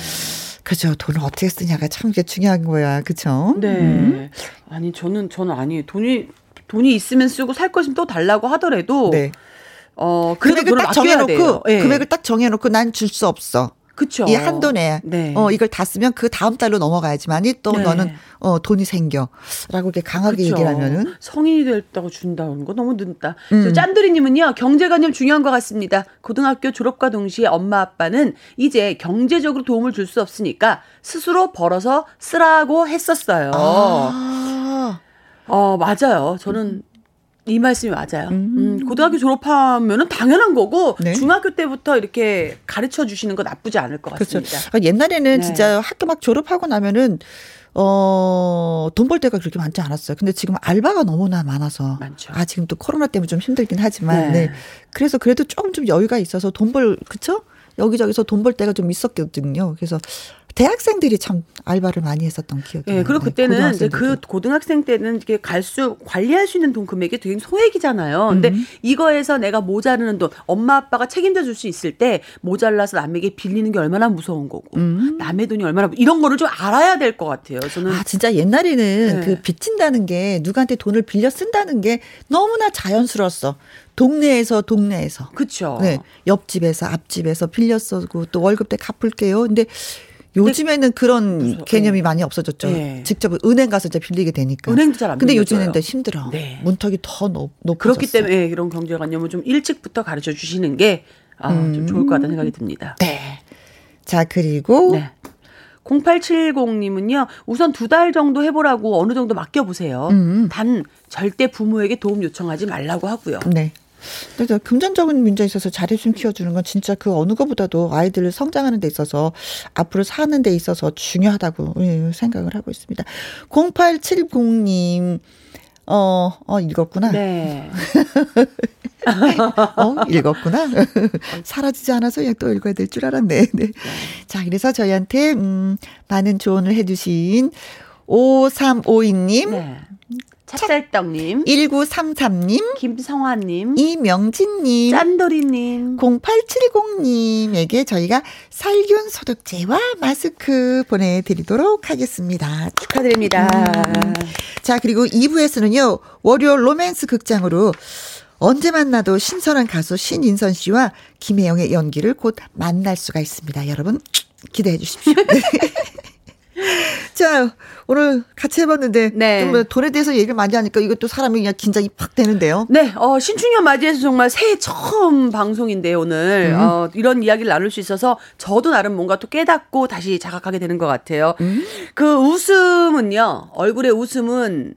그죠. 돈을 어떻게 쓰냐가 참 이게 중요한 거야. 그쵸? 네. 음. 아니 저는 저는 아니에요. 돈이 돈이 있으면 쓰고 살거 있으면 또 달라고 하더라도 네. 어 그래도 금액을 돈을 딱 정해놓고. 예. 금액을 딱 정해놓고 난 줄 수 없어. 그쵸. 이 한도 내에 네. 어 이걸 다 쓰면 그 다음 달로 넘어가야지만이 또 네. 너는 어 돈이 생겨라고 이렇게 강하게 그쵸. 얘기를 하면은 성인이 됐다고 준다는 거 너무 늦다. 음. 저 짠돌이님은요 경제관념 중요한 것 같습니다. 고등학교 졸업과 동시에 엄마 아빠는 이제 경제적으로 도움을 줄 수 없으니까 스스로 벌어서 쓰라고 했었어요. 아, 어 맞아요. 저는 이 말씀이 맞아요. 음. 음, 고등학교 졸업하면은 당연한 거고 네. 중학교 때부터 이렇게 가르쳐 주시는 거 나쁘지 않을 것 그렇죠. 같습니다. 아, 옛날에는 네. 진짜 학교 막 졸업하고 나면은 어, 돈 벌 때가 그렇게 많지 않았어요. 근데 지금 알바가 너무나 많아서. 많죠. 아, 지금 또 코로나 때문에 좀 힘들긴 하지만. 네. 네. 그래서 그래도 조금 좀 여유가 있어서 돈 벌, 그쵸? 여기저기서 돈 벌 때가 좀 있었거든요. 그래서 대학생들이 참 알바를 많이 했었던 기억이 예, 나요. 그리고 네, 그때는 이제 그. 고등학생 때는 이게 갈수 관리할 수 있는 돈 금액이 되게 소액이잖아요. 근데 음. 이거에서 내가 모자르는 돈, 엄마 아빠가 책임져 줄 수 있을 때 모자라서 남에게 빌리는 게 얼마나 무서운 거고 음. 남의 돈이 얼마나 이런 거를 좀 알아야 될 것 같아요. 저는 아, 진짜 옛날에는 네. 그 빚진다는 게 누구한테 돈을 빌려 쓴다는 게 너무나 자연스러웠어. 동네에서 동네에서. 그렇죠. 네. 옆집에서 앞집에서 빌려 쓰고 또 월급 때 갚을게요. 근데 요즘에는 그런 무서워. 개념이 네. 많이 없어졌죠. 네. 직접 은행 가서 이제 빌리게 되니까. 은행도 잘안 근데. 요즘에는 또 힘들어. 네. 문턱이 더 높, 높아졌어. 그렇기 때문에 예, 이런 경제관념을 좀 일찍부터 가르쳐 주시는 게 아, 좀 좋을 것 같다는 생각이 듭니다. 네. 자, 그리고 네. 0870님은요, 우선 두 달 정도 해보라고 어느 정도 맡겨보세요. 음. 단, 절대 부모에게 도움 요청하지 말라고 하고요. 네. 그래서 금전적인 문제에 있어서 자립심 키워주는 건 진짜 그 어느 것보다도 아이들을 성장하는 데 있어서 앞으로 사는 데 있어서 중요하다고 예, 생각을 하고 있습니다. 0870님, 어, 어, 읽었구나. 네. 어, 읽었구나. 사라지지 않아서 그냥 또 읽어야 될 줄 알았네. 네. 자, 그래서 저희한테, 음, 많은 조언을 해주신 5352님, 네. 찹쌀떡님, 1933님, 김성화님, 이명진님, 짠돌이님, 0870님에게 저희가 살균 소독제와 마스크 보내드리도록 하겠습니다. 축하드립니다. 음. 자, 그리고 2부에서는요, 월요 로맨스 극장으로 언제 만나도 신선한 가수 신인선 씨와 김혜영의 연기를 곧 만날 수가 있습니다. 여러분, 기대해 주십시오. 네. 자, 오늘 같이 해봤는데, 네. 좀 돈에 대해서 얘기를 많이 하니까 이것도 사람이 그냥 긴장이 팍 되는데요. 네, 어, 신축년 맞이해서 정말 새해 처음 방송인데요, 오늘. 음. 어, 이런 이야기를 나눌 수 있어서 저도 나름 뭔가 또 깨닫고 다시 자각하게 되는 것 같아요. 음. 그 웃음은요, 얼굴의 웃음은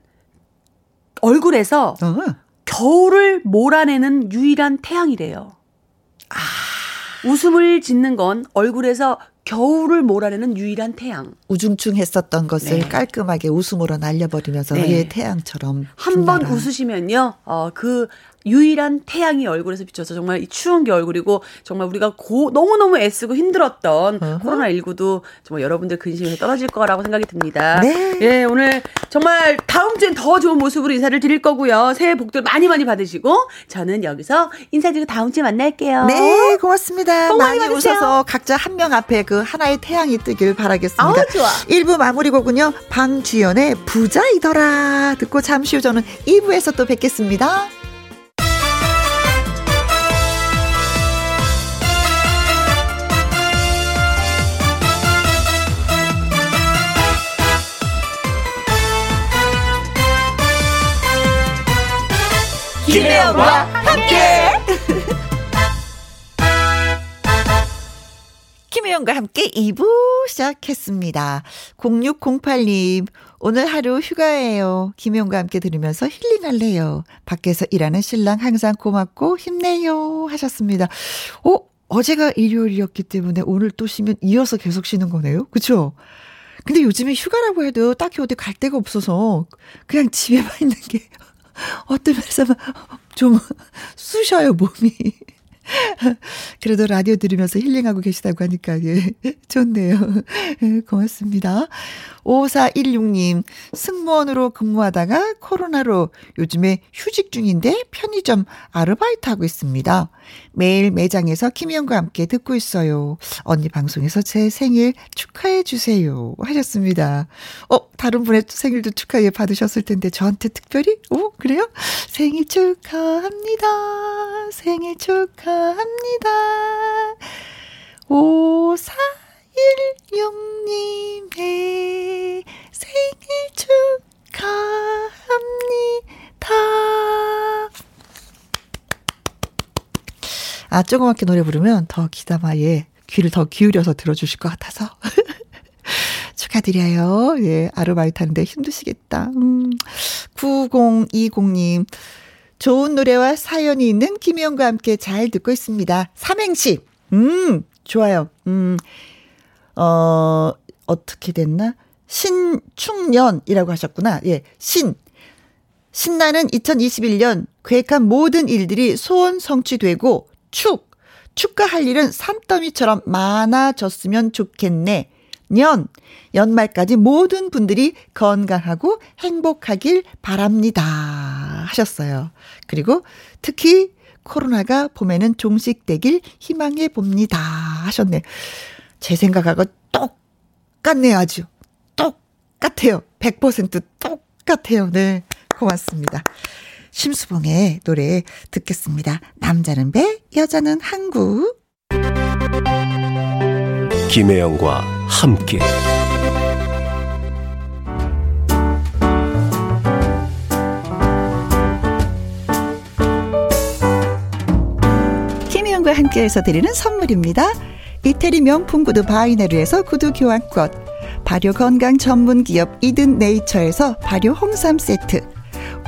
얼굴에서 어. 겨울을 몰아내는 유일한 태양이래요. 아. 웃음을 짓는 건 얼굴에서 겨울을 몰아내는 유일한 태양. 우중충했었던 것을 네. 깔끔하게 웃음으로 날려버리면서 네. 예, 태양처럼 한번 빛나라. 웃으시면요, 어, 그 유일한 태양이 얼굴에서 비쳐서 정말 이 추운 겨울그리고 정말 우리가 고, 너무너무 애쓰고 힘들었던 어허. 코로나19도 정말 여러분들 근심에서 떨어질 거라고 생각이 듭니다. 네. 예, 오늘 정말 다음 주엔 더 좋은 모습으로 인사를 드릴 거고요. 새해 복들 많이 많이 받으시고 저는 여기서 인사드리고 다음 주에 만날게요. 네, 고맙습니다. 복 많이 많이. 웃어서 각자 한 명 앞에 그 하나의 태양이 뜨길 바라겠습니다. 아우, 좋아. 1부 마무리 곡은요. 방주연의 부자이더라 듣고 잠시 후 저는 2부에서 또 뵙겠습니다. 김혜영과 함께 김혜영과 함께 2부 시작했습니다. 0608님, 오늘 하루 휴가예요. 김혜영과 함께 들으면서 힐링할래요. 밖에서 일하는 신랑 항상 고맙고 힘내요. 하셨습니다. 어, 어제가 일요일이었기 때문에 오늘 또 쉬면 이어서 계속 쉬는 거네요. 그쵸? 근데 요즘에 휴가라고 해도 딱히 어디 갈 데가 없어서 그냥 집에만 있는 게 어떤 면에서 좀 쑤셔요, 몸이. 그래도 라디오 들으면서 힐링하고 계시다고 하니까, 예, 좋네요. 예, 고맙습니다. 5416님, 승무원으로 근무하다가 코로나로 요즘에 휴직 중인데 편의점 아르바이트 하고 있습니다. 매일 매장에서 김희영과 함께 듣고 있어요. 언니 방송에서 제 생일 축하해 주세요. 하셨습니다. 어, 다른 분의 생일도 축하해 받으셨을 텐데 저한테 특별히? 오, 그래요? 생일 축하합니다. 생일 축하합니다. 5416님의 생일 축하합니다. 아, 조그맣게 노래 부르면 더 예. 귀를 더 기울여서 들어주실 것 같아서. 축하드려요. 예, 아르바이트 하는데 힘드시겠다. 음, 9020님. 좋은 노래와 사연이 있는 김희영과 함께 잘 듣고 있습니다. 삼행시. 음, 좋아요. 음, 어, 어떻게 됐나? 신축년이라고 하셨구나. 예, 신. 신나는 2021년 계획한 모든 일들이 소원 성취되고 축. 축하할 일은 산더미처럼 많아졌으면 좋겠네. 년. 연말까지 모든 분들이 건강하고 행복하길 바랍니다. 하셨어요. 그리고 특히 코로나가 봄에는 종식되길 희망해 봅니다. 하셨네. 제 생각하고 똑같네요. 아주. 똑같아요. 100% 똑같아요. 네. 고맙습니다. 심수봉의 노래 듣겠습니다. 남자는 배, 여자는 항구. 김혜영과 함께. 김혜영과 함께해서 드리는 선물입니다. 이태리 명품 구두 바이네르에서 구두 교환권, 발효 건강 전문 기업 이든 네이처에서 발효 홍삼 세트.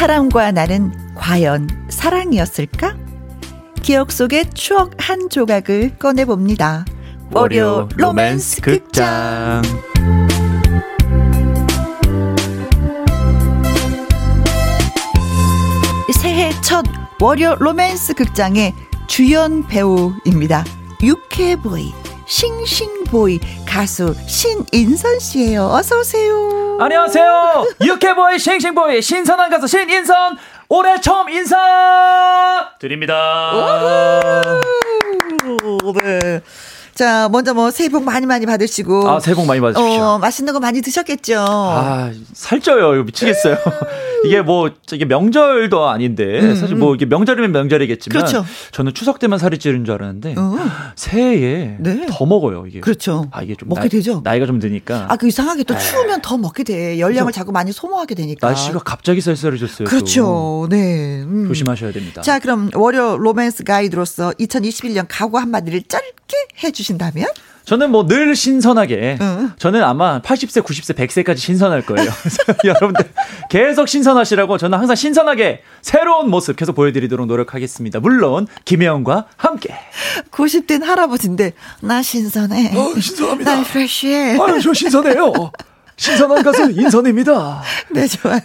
사람과 나는 과연 사랑이었을까? 기억 속의 추억 한 조각을 꺼내봅니다. 월요 로맨스 극장. 새해 첫 월요 로맨스 극장의 주연 배우입니다. 유쾌보이, 싱싱 보이 가수 신인선 씨예요. 어서 오세요. 안녕하세요. 유쾌보이 싱싱보이 신선한 가수 신인선 올해 처음 인사 드립니다. 네. 자, 먼저 뭐 새해 복 많이 많이 받으시고. 아, 새해 복 많이 받으십시오. 어, 맛있는 거 많이 드셨겠죠. 아, 살쪄요. 이거 미치겠어요. 이게 뭐, 이게 명절도 아닌데, 음, 사실 뭐, 이게 명절이면 명절이겠지만. 그렇죠. 저는 추석 때만 살이 찌는 줄 알았는데, 어. 새해에 네. 더 먹어요, 이게. 그렇죠. 아, 이게 좀. 먹게 나, 되죠. 나이가 좀 드니까. 아, 그 이상하게 또 에이. 추우면 더 먹게 돼. 열량을 자꾸 많이 소모하게 되니까. 날씨가 갑자기 쌀쌀해졌어요. 그렇죠. 또. 네. 음. 조심하셔야 됩니다. 자, 그럼 월요 로맨스 가이드로서 2021년 각오 한마디를 짧게 해주 신다면? 저는 뭐 늘 신선하게 응. 저는 아마 80세, 90세, 100세까지 신선할 거예요. 여러분들 계속 신선하시라고 저는 항상 신선하게 새로운 모습 계속 보여드리도록 노력하겠습니다. 물론 김혜영과 함께. 90된 할아버지인데 나 신선해. 어, 신선합니다. 나 프레쉬해. 아유, 저 신선해요. 신선한 가수 인선입니다. 네, 좋아요.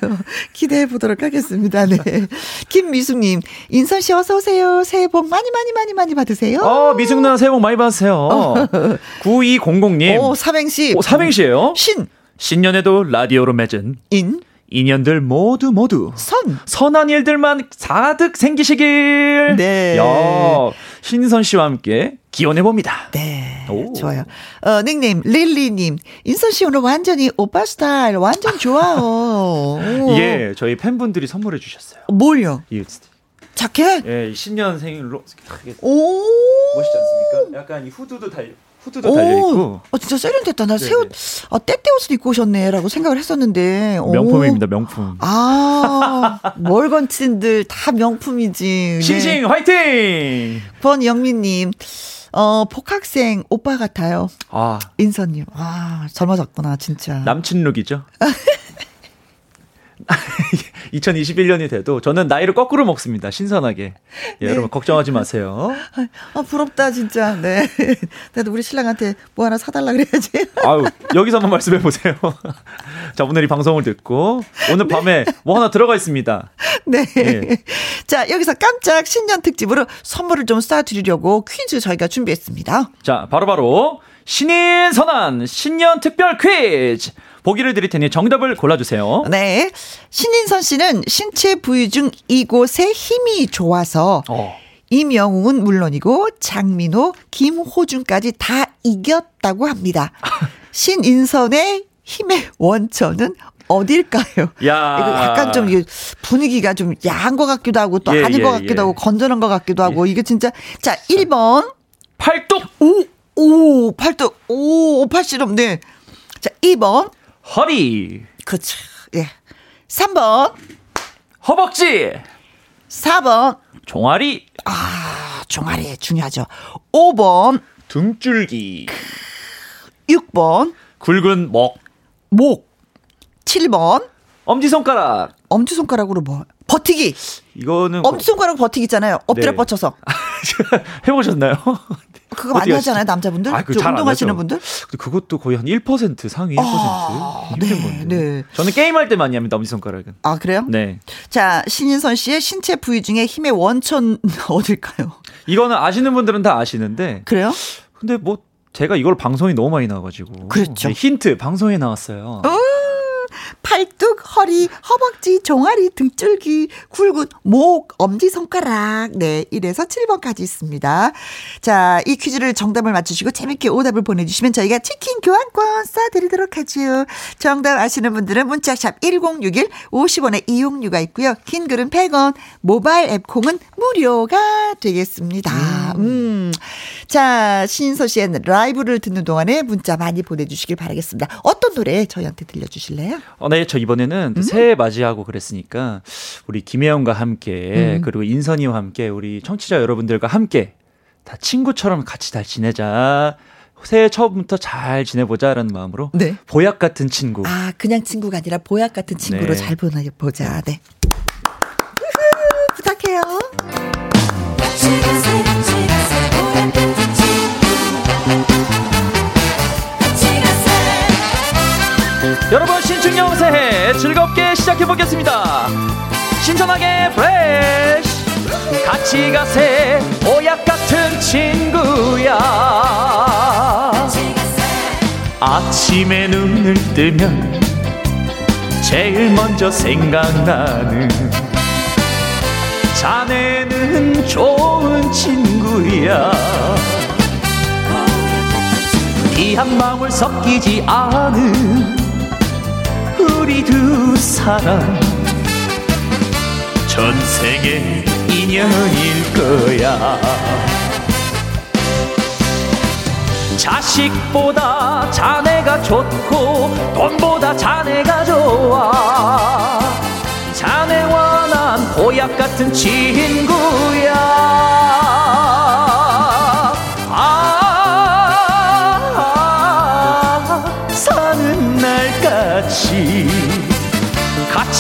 기대해 보도록 하겠습니다. 네. 김미숙님, 인선 씨 어서 오세요. 새해 복 많이 많이 많이 많이 받으세요. 어, 미숙 누나 새해 복 많이 받으세요. 어. 9200님. 오, 삼행시. 오, 삼행시예요? 신. 신년에도 라디오로 맺은 인. 인연들 모두 모두 선 선한 일들만 사득 생기시길. 네. 야, 신선 씨와 함께 기원해 봅니다. 네. 오. 좋아요. 어, 닉네임 릴리님. 인선 씨 오늘 완전히 오빠 스타일 완전 좋아요. 예, 저희 팬분들이 선물해 주셨어요. 뭘요? 이 자켓? 예, 신년 생일로 오 멋있지 않습니까? 약간 이 후드도 달려. 후드도 달려 있고. 어 진짜 세련됐다. 나 새 옷, 아 때때 옷을 입고 오셨네라고 생각을 했었는데. 명품입니다, 명품. 아 멀건친들 다 명품이지. 싱싱 네. 화이팅. 권영민님. 어, 복학생 오빠 같아요. 아. 인선님. 아, 젊어졌구나, 진짜. 남친 룩이죠. 2021년이 돼도 저는 나이를 거꾸로 먹습니다. 신선하게. 예, 네. 여러분 걱정하지 마세요. 아, 부럽다 진짜. 네. 나도 우리 신랑한테 뭐 하나 사달라 그래야지. 아유 여기서 한번 말씀해 보세요. 자 오늘 이 방송을 듣고 오늘 밤에 네. 뭐 하나 들어가 있습니다. 네. 네. 자 여기서 깜짝 신년 특집으로 선물을 좀 쏴드리려고 퀴즈 저희가 준비했습니다. 자 바로 바로 신인 선한 신년 특별 퀴즈. 보기를 드릴 테니 정답을 골라주세요. 네. 신인선 씨는 신체 부위 중 이곳에 힘이 좋아서 어. 이명웅은 물론이고 장민호, 김호준까지 다 이겼다고 합니다. 신인선의 힘의 원천은 어딜까요? 야. 이거 약간 좀 분위기가 좀 야한 것 같기도 하고 또 예, 아닌 예, 것 같기도 예. 하고 건전한 것 같기도 하고 예. 이게 진짜 자 1번 팔뚝 오, 오 팔뚝 오 팔씨름 네. 자 2번 허리. 그쵸. 예. 3번. 허벅지. 4번. 종아리. 아, 종아리 중요하죠. 5번. 등줄기. 6번. 굵은 목. 목. 7번. 엄지손가락. 엄지손가락으로 뭐? 버티기. 이거는 엄지손가락 버티기 있잖아요. 엎드려 네. 뻗쳐서. 해보셨나요? 그거 많이 하잖아요, 남자분들. 아, 그 운동하시는 분들. 그것도 거의 한 1% 상위 1%. 아, 네, 건데. 네. 저는 게임할 때 많이 합니다, 엄지손가락은. 아, 그래요? 네. 자, 신인선 씨의 신체 부위 중에 힘의 원천 어딜까요? 이거는 아시는 분들은 다 아시는데. 그래요? 근데 뭐 제가 이걸 방송이 너무 많이 나와가지고. 그렇죠. 네, 힌트 방송에 나왔어요. 어? 팔뚝, 허리, 허벅지, 종아리, 등줄기, 굵은 목, 엄지손가락. 네, 1에서 7번까지 있습니다. 자, 이 퀴즈를 정답을 맞추시고 재밌게 오답을 보내주시면 저희가 치킨 교환권 쏴드리도록 하죠. 정답 아시는 분들은 문자샵 1061 50원의 이용료가 있고요. 긴 글은 100원, 모바일 앱 콩은 무료가 되겠습니다. 음. 음. 자, 신서 씨의 라이브를 듣는 동안에 문자 많이 보내주시길 바라겠습니다. 어떤 노래 저희한테 들려주실래요? 어, 네, 저 이번에는 음. 새해 맞이하고 그랬으니까 우리 김혜영과 함께 음. 그리고 인선이와 함께 우리 청취자 여러분들과 함께 다 친구처럼 같이 잘 지내자. 새해 처음부터 잘 지내보자라는 마음으로 네. 보약 같은 친구. 아 그냥 친구가 아니라 보약 같은 친구로 네. 잘 보내보자. 네. 부탁해요. 여러분 신축년 새해 즐겁게 시작해 보겠습니다. 신선하게 프레쉬 같이 가세. 보약 같은 친구야. 아침에 눈을 뜨면 제일 먼저 생각나는 자네는 좋은 친구야. 이한 방울 섞이지 않은 우리 두 사람. 전생의 인연일 거야. 자식보다 자네가 좋고 돈보다 자네가 좋아. 자네와 난 보약 같은 친구야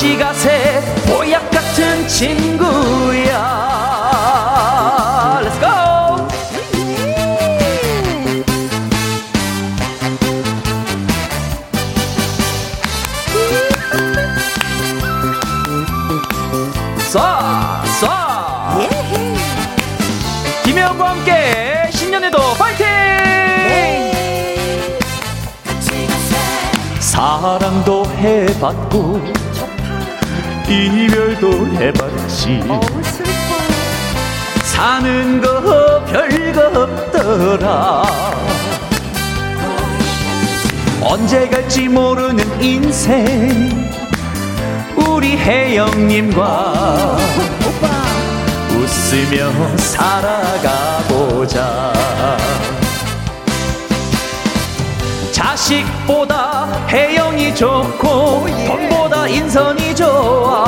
같이 가세 보약 같은 친구야 Let's go 쏴! 쏴! 김혜영과 함께 신년에도 파이팅! 사랑도 해봤고 이별도 해봤지. 사는 거 별거 없더라. 언제 갈지 모르는 인생. 우리 혜영님과 웃으며 살아가 보자. 자식보다 혜영이 좋고 돈보다 인선이 좋아.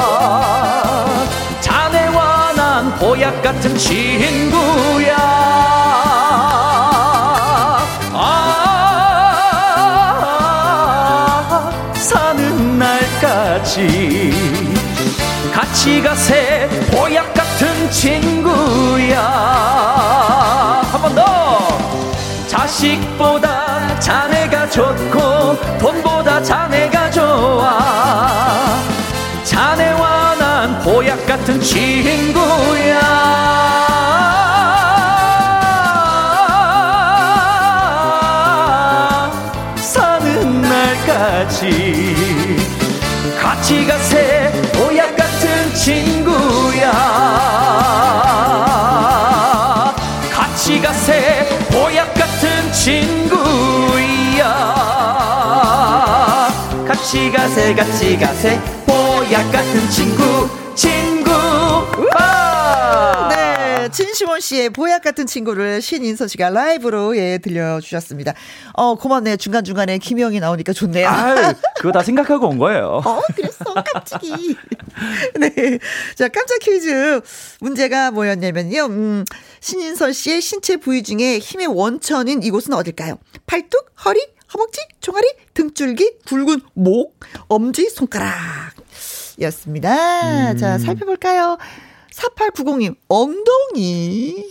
자네와 난 보약 같은 친구야. 아 사는 날까지 같이 가세. 보약 같은 친구야. 한 번 더. 자식보다 자네가 좋고 돈보다 자네가 좋아 같은 친구야. 날까지 같이 가세. 보약 같은 친구야. 같이 가세. 보약 같은 친구야. 같이 가세 같이 가세. 보약 같은 친구 친구. 아! 네, 진시원 씨의 보약 같은 친구를 신인선 씨가 라이브로 예 들려주셨습니다. 어 고맙네요. 중간 중간에 김영이 나오니까 좋네요. 아유, 그거 다 생각하고 온 거예요. 어, 그랬어. 깜찍이. 네. 자, 깜짝 퀴즈. 문제가 뭐였냐면요. 음, 신인선 씨의 신체 부위 중에 힘의 원천인 이곳은 어딜까요? 팔뚝, 허리, 허벅지, 종아리, 등줄기, 굵은 목, 엄지, 손가락. 였습니다. 음. 자, 살펴볼까요? 4890님, 엉덩이.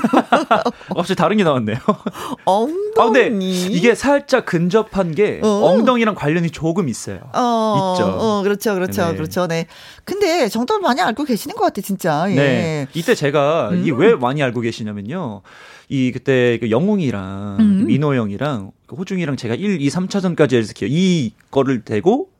혹시 다른 게 나왔네요. 엉덩이. 아, 근데 이게 살짝 근접한 게 어. 엉덩이랑 관련이 조금 있어요. 어, 있죠. 어, 그렇죠, 그렇죠, 네. 그렇죠. 네. 근데 정답을 많이 알고 계시는 것 같아, 진짜. 예. 네. 이때 제가 이 음. 왜 많이 알고 계시냐면요. 이 그때 그 영웅이랑 음. 민호 형이랑 그 호중이랑 제가 1, 2, 3차전까지 해서 이 거를 대고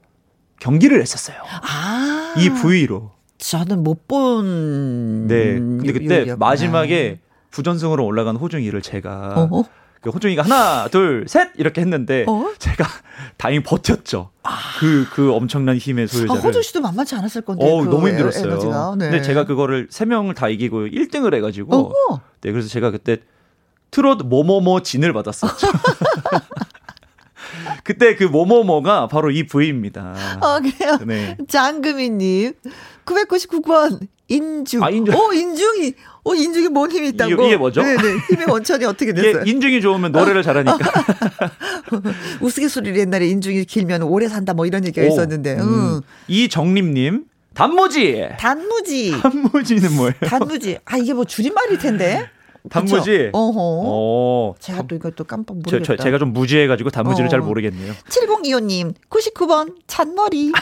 경기를 했었어요. 아. 이 부위로. 저는 못 본. 네. 근데 그때 요리였구나. 마지막에 부전승으로 올라간 호중이를 제가 어허. 그 호중이가 하나, 둘, 셋 이렇게 했는데 어? 제가 다행히 버텼죠. 그그 엄청난 힘의 아, 소유자를. 호주 씨도 만만치 않았을 건데. 어, 그 너무 에- 힘들었어요. 에너지가. 네. 근데 제가 그거를 세 명을 다 이기고 1등을 해 가지고 어허. 네 그래서 제가 그때 트롯 뭐뭐뭐 진을 받았었죠. 그때 그 뭐뭐뭐가 바로 이 부위입니다. 어, 그래요. 네. 장금희님. 999번. 인중. 아, 인중. 어, 인중이. 어, 인중이 뭔 힘이 있다고. 이게- 뭐죠? 네네. 힘의 원천이 어떻게 됐어요? 인중이 좋으면 노래를 잘하니까. 우스갯소리를 옛날에 인중이 길면 오래 산다 뭐 이런 얘기가 오, 있었는데. 음. 음. 이정림님 단무지. 단무지. 단무지는 뭐예요? 단무지. 아, 이게 뭐 줄임말일 텐데. 단무지? 어허. 어. 제가 또 이것도 깜빡 저, 모르겠다. 저, 제가 좀 무지해가지고 단무지를 어. 잘 모르겠네요. 7025님, 99번, 잔머리. 음.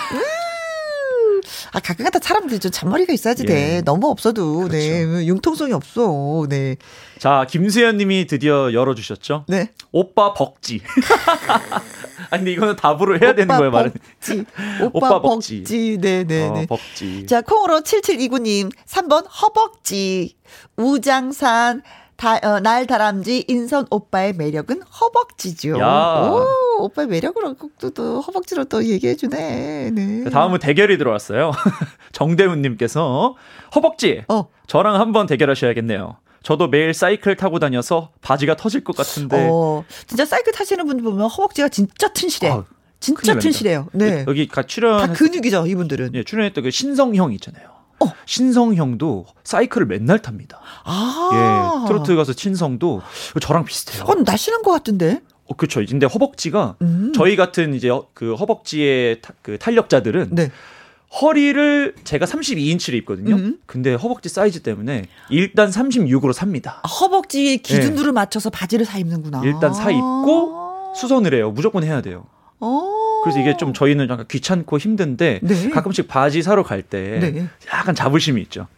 아, 가끔가다 사람들이 좀 잔머리가 있어야지 예. 돼. 너무 없어도, 그렇죠. 네. 융통성이 없어. 네. 자, 김수현 님이 드디어 열어주셨죠? 네. 오빠 벅지. 아, 근데 이거는 답으로 해야 되는 거예요, 말은. 벅지. 오빠, 오빠 벅지. 벅지. 네 네 네. 어, 벅지. 자, 콩으로 7729님, 3번 허벅지. 우장산, 다, 어, 날 다람쥐, 인선 오빠의 매력은 허벅지죠. 야. 오, 오빠의 매력으로 또, 또 허벅지로 또 얘기해주네. 네. 다음은 대결이 들어왔어요. 정대훈님께서 허벅지. 어. 저랑 한번 대결하셔야겠네요. 저도 매일 사이클 타고 다녀서 바지가 터질 것 같은데. 어, 진짜 사이클 타시는 분들 보면 허벅지가 진짜 튼실해. 아, 진짜. 튼실해요. 네. 여기 가다 출연 근육이죠, 이분들은. 예, 출연했던 그 신성형 있잖아요. 어. 신성형도 사이클을 맨날 탑니다. 아. 예, 트로트 가서 신성도 저랑 비슷해요. 어, 날씬한 것 같은데? 어, 그렇죠. 근데 허벅지가 음. 저희 같은 이제 어- 그 허벅지의 타- 그 탄력자들은 네. 허리를 제가 32인치를 입거든요. 음. 근데 허벅지 사이즈 때문에 일단 36으로 삽니다. 아, 허벅지 기준으로 맞춰서 바지를 사 입는구나. 네. 일단 사 입고 수선을 해요. 무조건 해야 돼요. 어. 그래서 이게 좀 저희는 약간 귀찮고 힘든데 네. 가끔씩 바지 사러 갈때 네. 약간 자부심이 있죠.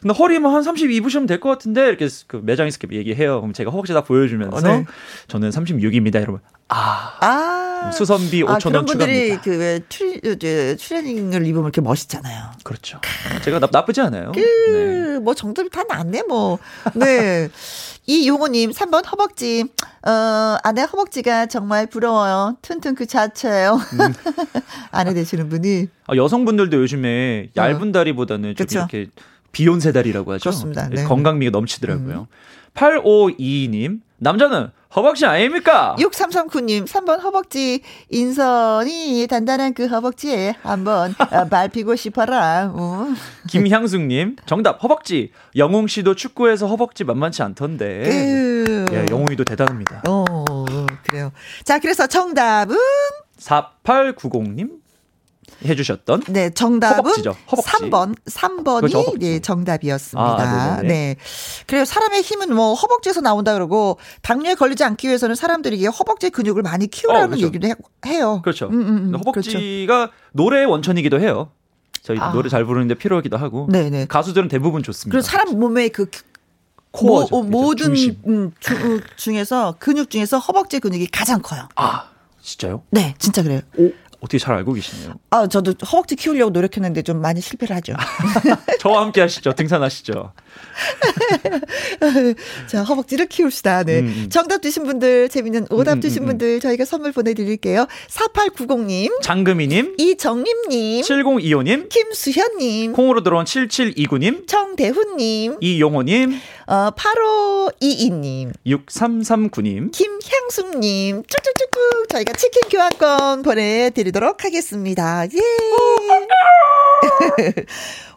근데 허리만 한 30 입으시면 될 것 같은데 이렇게 그 매장에서 이렇게 얘기해요. 그럼 제가 허벅지 다 보여주면서 어, 네. 저는 36입니다. 여러분. 아 아. 수선비 5천 아, 원 그런 분들이 추가합니다. 그왜 트레이닝을 입으면 이렇게 멋있잖아요. 그렇죠. 제가 나, 나쁘지 않아요. 네. 그, 뭐 정답이 다 낫네, 뭐. 네. 이 용호님, 3번 허벅지. 어, 아내 허벅지가 정말 부러워요. 튼튼 그 자체예요. 음. 아내 되시는 분이. 아, 여성분들도 요즘에 얇은 다리보다는 좀 어. 그쵸. 이렇게 비욘세 다리라고 하죠. 그렇습니다. 네. 건강미가 넘치더라고요. 8522님 남자는 허벅지 아닙니까? 6339님, 3번 허벅지. 인선이 단단한 그 허벅지에 한번 어, 밟히고 싶어라. 어. 김향숙님 정답 허벅지. 영웅 씨도 축구에서 허벅지 만만치 않던데. 그, 예, 영웅이도 대단합니다. 어, 그래요. 자, 그래서 정답은 4890님 해주셨던 네, 정답은 허벅지죠, 허벅지. 3번, 3번이 그렇죠, 허벅지. 네, 정답이었습니다. 아, 네네네. 네. 그래요. 사람의 힘은 뭐 허벅지에서 나온다 그러고 당뇨에 걸리지 않기 위해서는 사람들이 허벅지 근육을 많이 키우라는 어, 그렇죠. 얘기도 해, 해요. 그렇죠. 음, 음, 음. 허벅지가 노래의 원천이기도 해요. 저희 아. 노래 잘 부르는데 필요하기도 하고 네네. 가수들은 대부분 좋습니다. 그리고 사람 몸의 그 코어죠. 모, 그죠? 모든. 음, 주, 어, 중에서 근육 중에서 허벅지 근육이 가장 커요. 아 진짜요? 네, 진짜 그래요. 오 어떻게 잘 알고 계시네요. 아, 저도 허벅지 키우려고 노력했는데 좀 많이 실패를 하죠. 저와 함께 하시죠. 등산하시죠. 자, 허벅지를 키웁시다. 네. 음, 음. 정답 주신 분들, 재밌는 오답 음, 주신 음, 음. 분들 저희가 선물 보내드릴게요. 4890님, 장금희님, 이정림님, 7025님, 김수현님, 콩으로 들어온 7729님, 정대훈님, 이용호님, 어, 8522님, 6339님. 김향숙님, 쭉쭉쭉쭉 저희가 치킨 교환권 보내드리도록 하겠습니다. 예.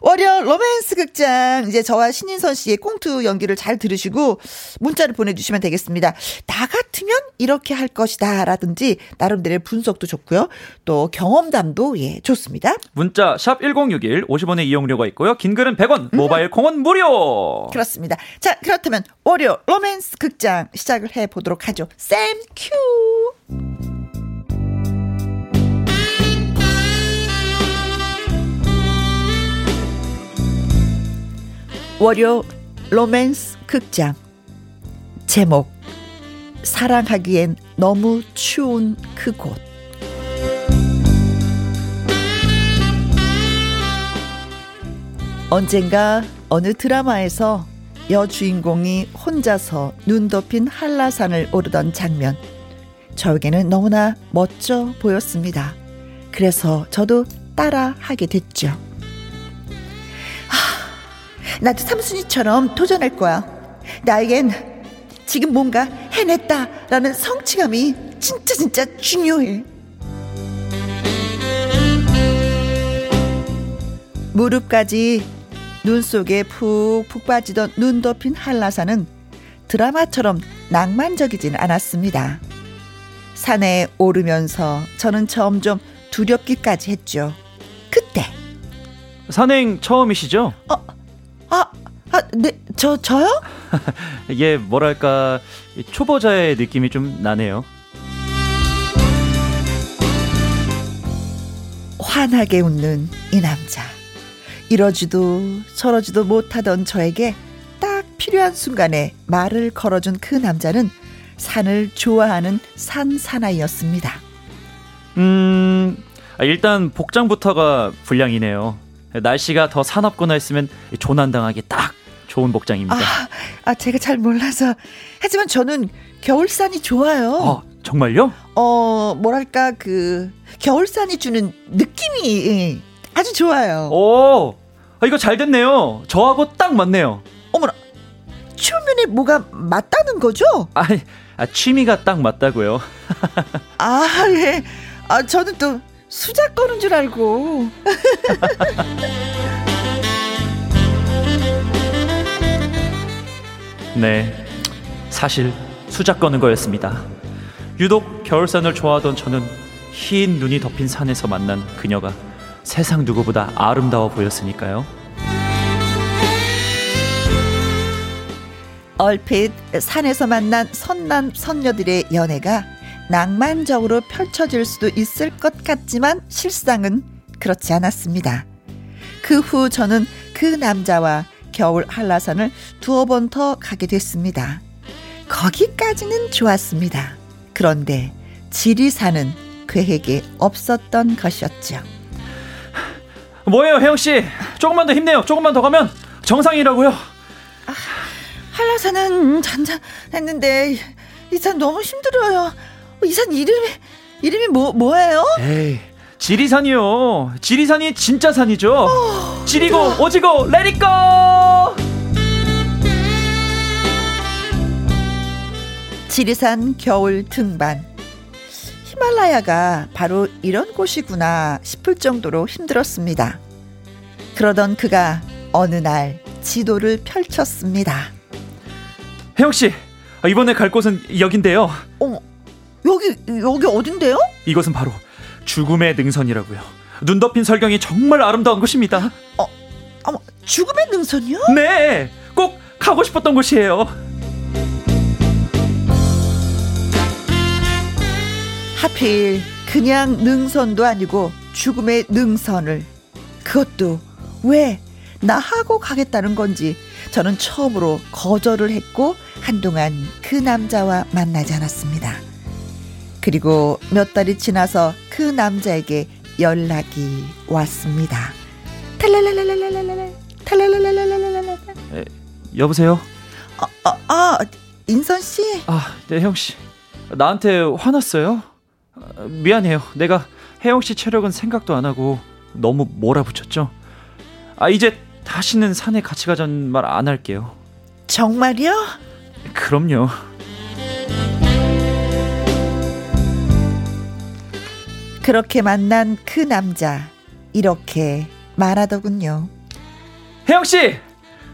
월요 로맨스 극장 이제 저와 신인선 씨의 꽁투 연기를 잘 들으시고 문자를 보내주시면 되겠습니다. 나 같으면 이렇게 할 것이다라든지 나름대로의 분석도 좋고요. 또 경험담도 예 좋습니다. 문자 샵 1061, 50원의 이용료가 있고요. 긴 글은 100원, 음. 모바일 콩은 무료. 그렇습니다. 자 그렇다면 월요 로맨스 극장 시작을 해 보도록 하죠. 샘 큐. 월요 로맨스 극장 제목 사랑하기엔 너무 추운 그곳 언젠가 어느 드라마에서 여주인공이 혼자서 눈 덮인 한라산을 오르던 장면 저에게는 너무나 멋져 보였습니다. 그래서 저도 따라 하게 됐죠. 하, 나도 삼순이처럼 도전할 거야. 나에겐 지금 뭔가 해냈다라는 성취감이 진짜 진짜 중요해. 무릎까지 눈 속에 푹푹 빠지던 눈 덮인 한라산은 드라마처럼 낭만적이진 않았습니다. 산에 오르면서 저는 점점 두렵기까지 했죠. 그때 산행 처음이시죠? 아, 아, 네, 저 저요? 이게 뭐랄까 이 초보자의 느낌이 좀 나네요. 환하게 웃는 이 남자. 이러지도 저러지도 못하던 저에게 딱 필요한 순간에 말을 걸어준 그 남자는 산을 좋아하는 산 사나이였습니다. 음, 아, 일단 복장부터가 불량이네요. 날씨가 더 사납거나 했으면 조난당하기 딱 좋은 복장입니다. 아, 아, 제가 잘 몰라서. 하지만 저는 겨울산이 좋아요. 어, 정말요? 어, 뭐랄까, 그, 겨울산이 주는 느낌이 예, 아주 좋아요. 오, 아, 이거 잘 됐네요. 저하고 딱 맞네요. 어머나, 추면에 뭐가 맞다는 거죠? 아, 아 취미가 딱 맞다고요. 아, 예. 아, 저는 또 수작 거는 줄 알고. 네, 사실 수작 거는 거였습니다. 유독 겨울산을 좋아하던 저는 흰 눈이 덮인 산에서 만난 그녀가 세상 누구보다 아름다워 보였으니까요. 얼핏 산에서 만난 선남 선녀들의 연애가 낭만적으로 펼쳐질 수도 있을 것 같지만 실상은 그렇지 않았습니다. 그 후 저는 그 남자와 겨울 한라산을 두어 번 더 가게 됐습니다. 거기까지는 좋았습니다. 그런데 지리산은 계획에 없었던 것이었죠. 뭐예요, 혜영 씨? 조금만 더 힘내요. 조금만 더 가면 정상이라고요. 한라산은 잔잔했는데 이산 너무 힘들어요. 이산 이름이 이름이 뭐 뭐예요? 에이, 지리산이요. 지리산이 진짜 산이죠. 지리고 오지고 레디고. 지리산 겨울 등반. 히말라야가 바로 이런 곳이구나 싶을 정도로 힘들었습니다. 그러던 그가 어느 날 지도를 펼쳤습니다. 혜영 씨, 아, 이번에 갈 곳은 여긴데요. 어머, 여기 여기 어딘데요? 이곳은 바로 죽음의 능선이라고요. 눈 덮인 설경이 정말 아름다운 곳입니다. 어머, 죽음의 능선이요? 네, 꼭 가고 싶었던 곳이에요. 하필 그냥 능선도 아니고 죽음의 능선을 그것도 왜 나 하고 가겠다는 건지 저는 처음으로 거절을 했고 한동안 그 남자와 만나지 않았습니다. 그리고 몇 달이 지나서 그 남자에게 연락이 왔습니다. 탈랄랄랄랄랄랄 탈랄랄랄랄랄랄 여보세요. 아, 아, 아 인선 씨 아, 네, 혜영 씨. 나한테 화났어요? 아, 미안해요. 내가 혜영 씨 체력은 생각도 안 하고 너무 몰아붙였죠. 아, 이제 다시는 산에 같이 가자는 말 안 할게요. 정말요? 그럼요. 그렇게 만난 그 남자 이렇게 말하더군요. 혜영 씨,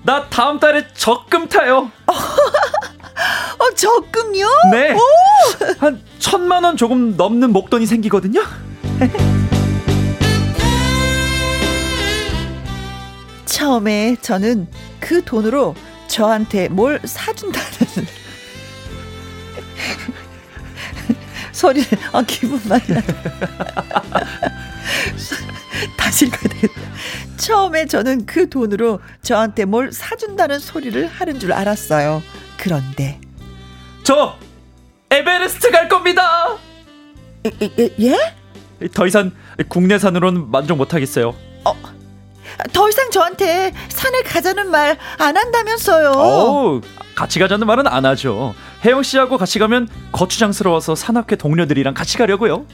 나 다음 달에 적금 타요. 어 적금요? 네. 한 천만 원 조금 넘는 목돈이 생기거든요. 처음에 저는 그 돈으로 저한테 뭘 사준다는 소리를 아 기분 많이 나. 다시 읽어야 되겠다. 처음에 저는 그 돈으로 저한테 뭘 사준다는 소리를 하는 줄 알았어요. 그런데 저 에베레스트 갈 겁니다. 예? 예? 예? 더 이상 국내산으로는 만족 못 하겠어요. 더 이상 저한테 산에 가자는 말 안 한다면서요. 어우, 같이 가자는 말은 안 하죠. 혜영 씨하고 같이 가면 거추장스러워서 산악회 동료들이랑 같이 가려고요.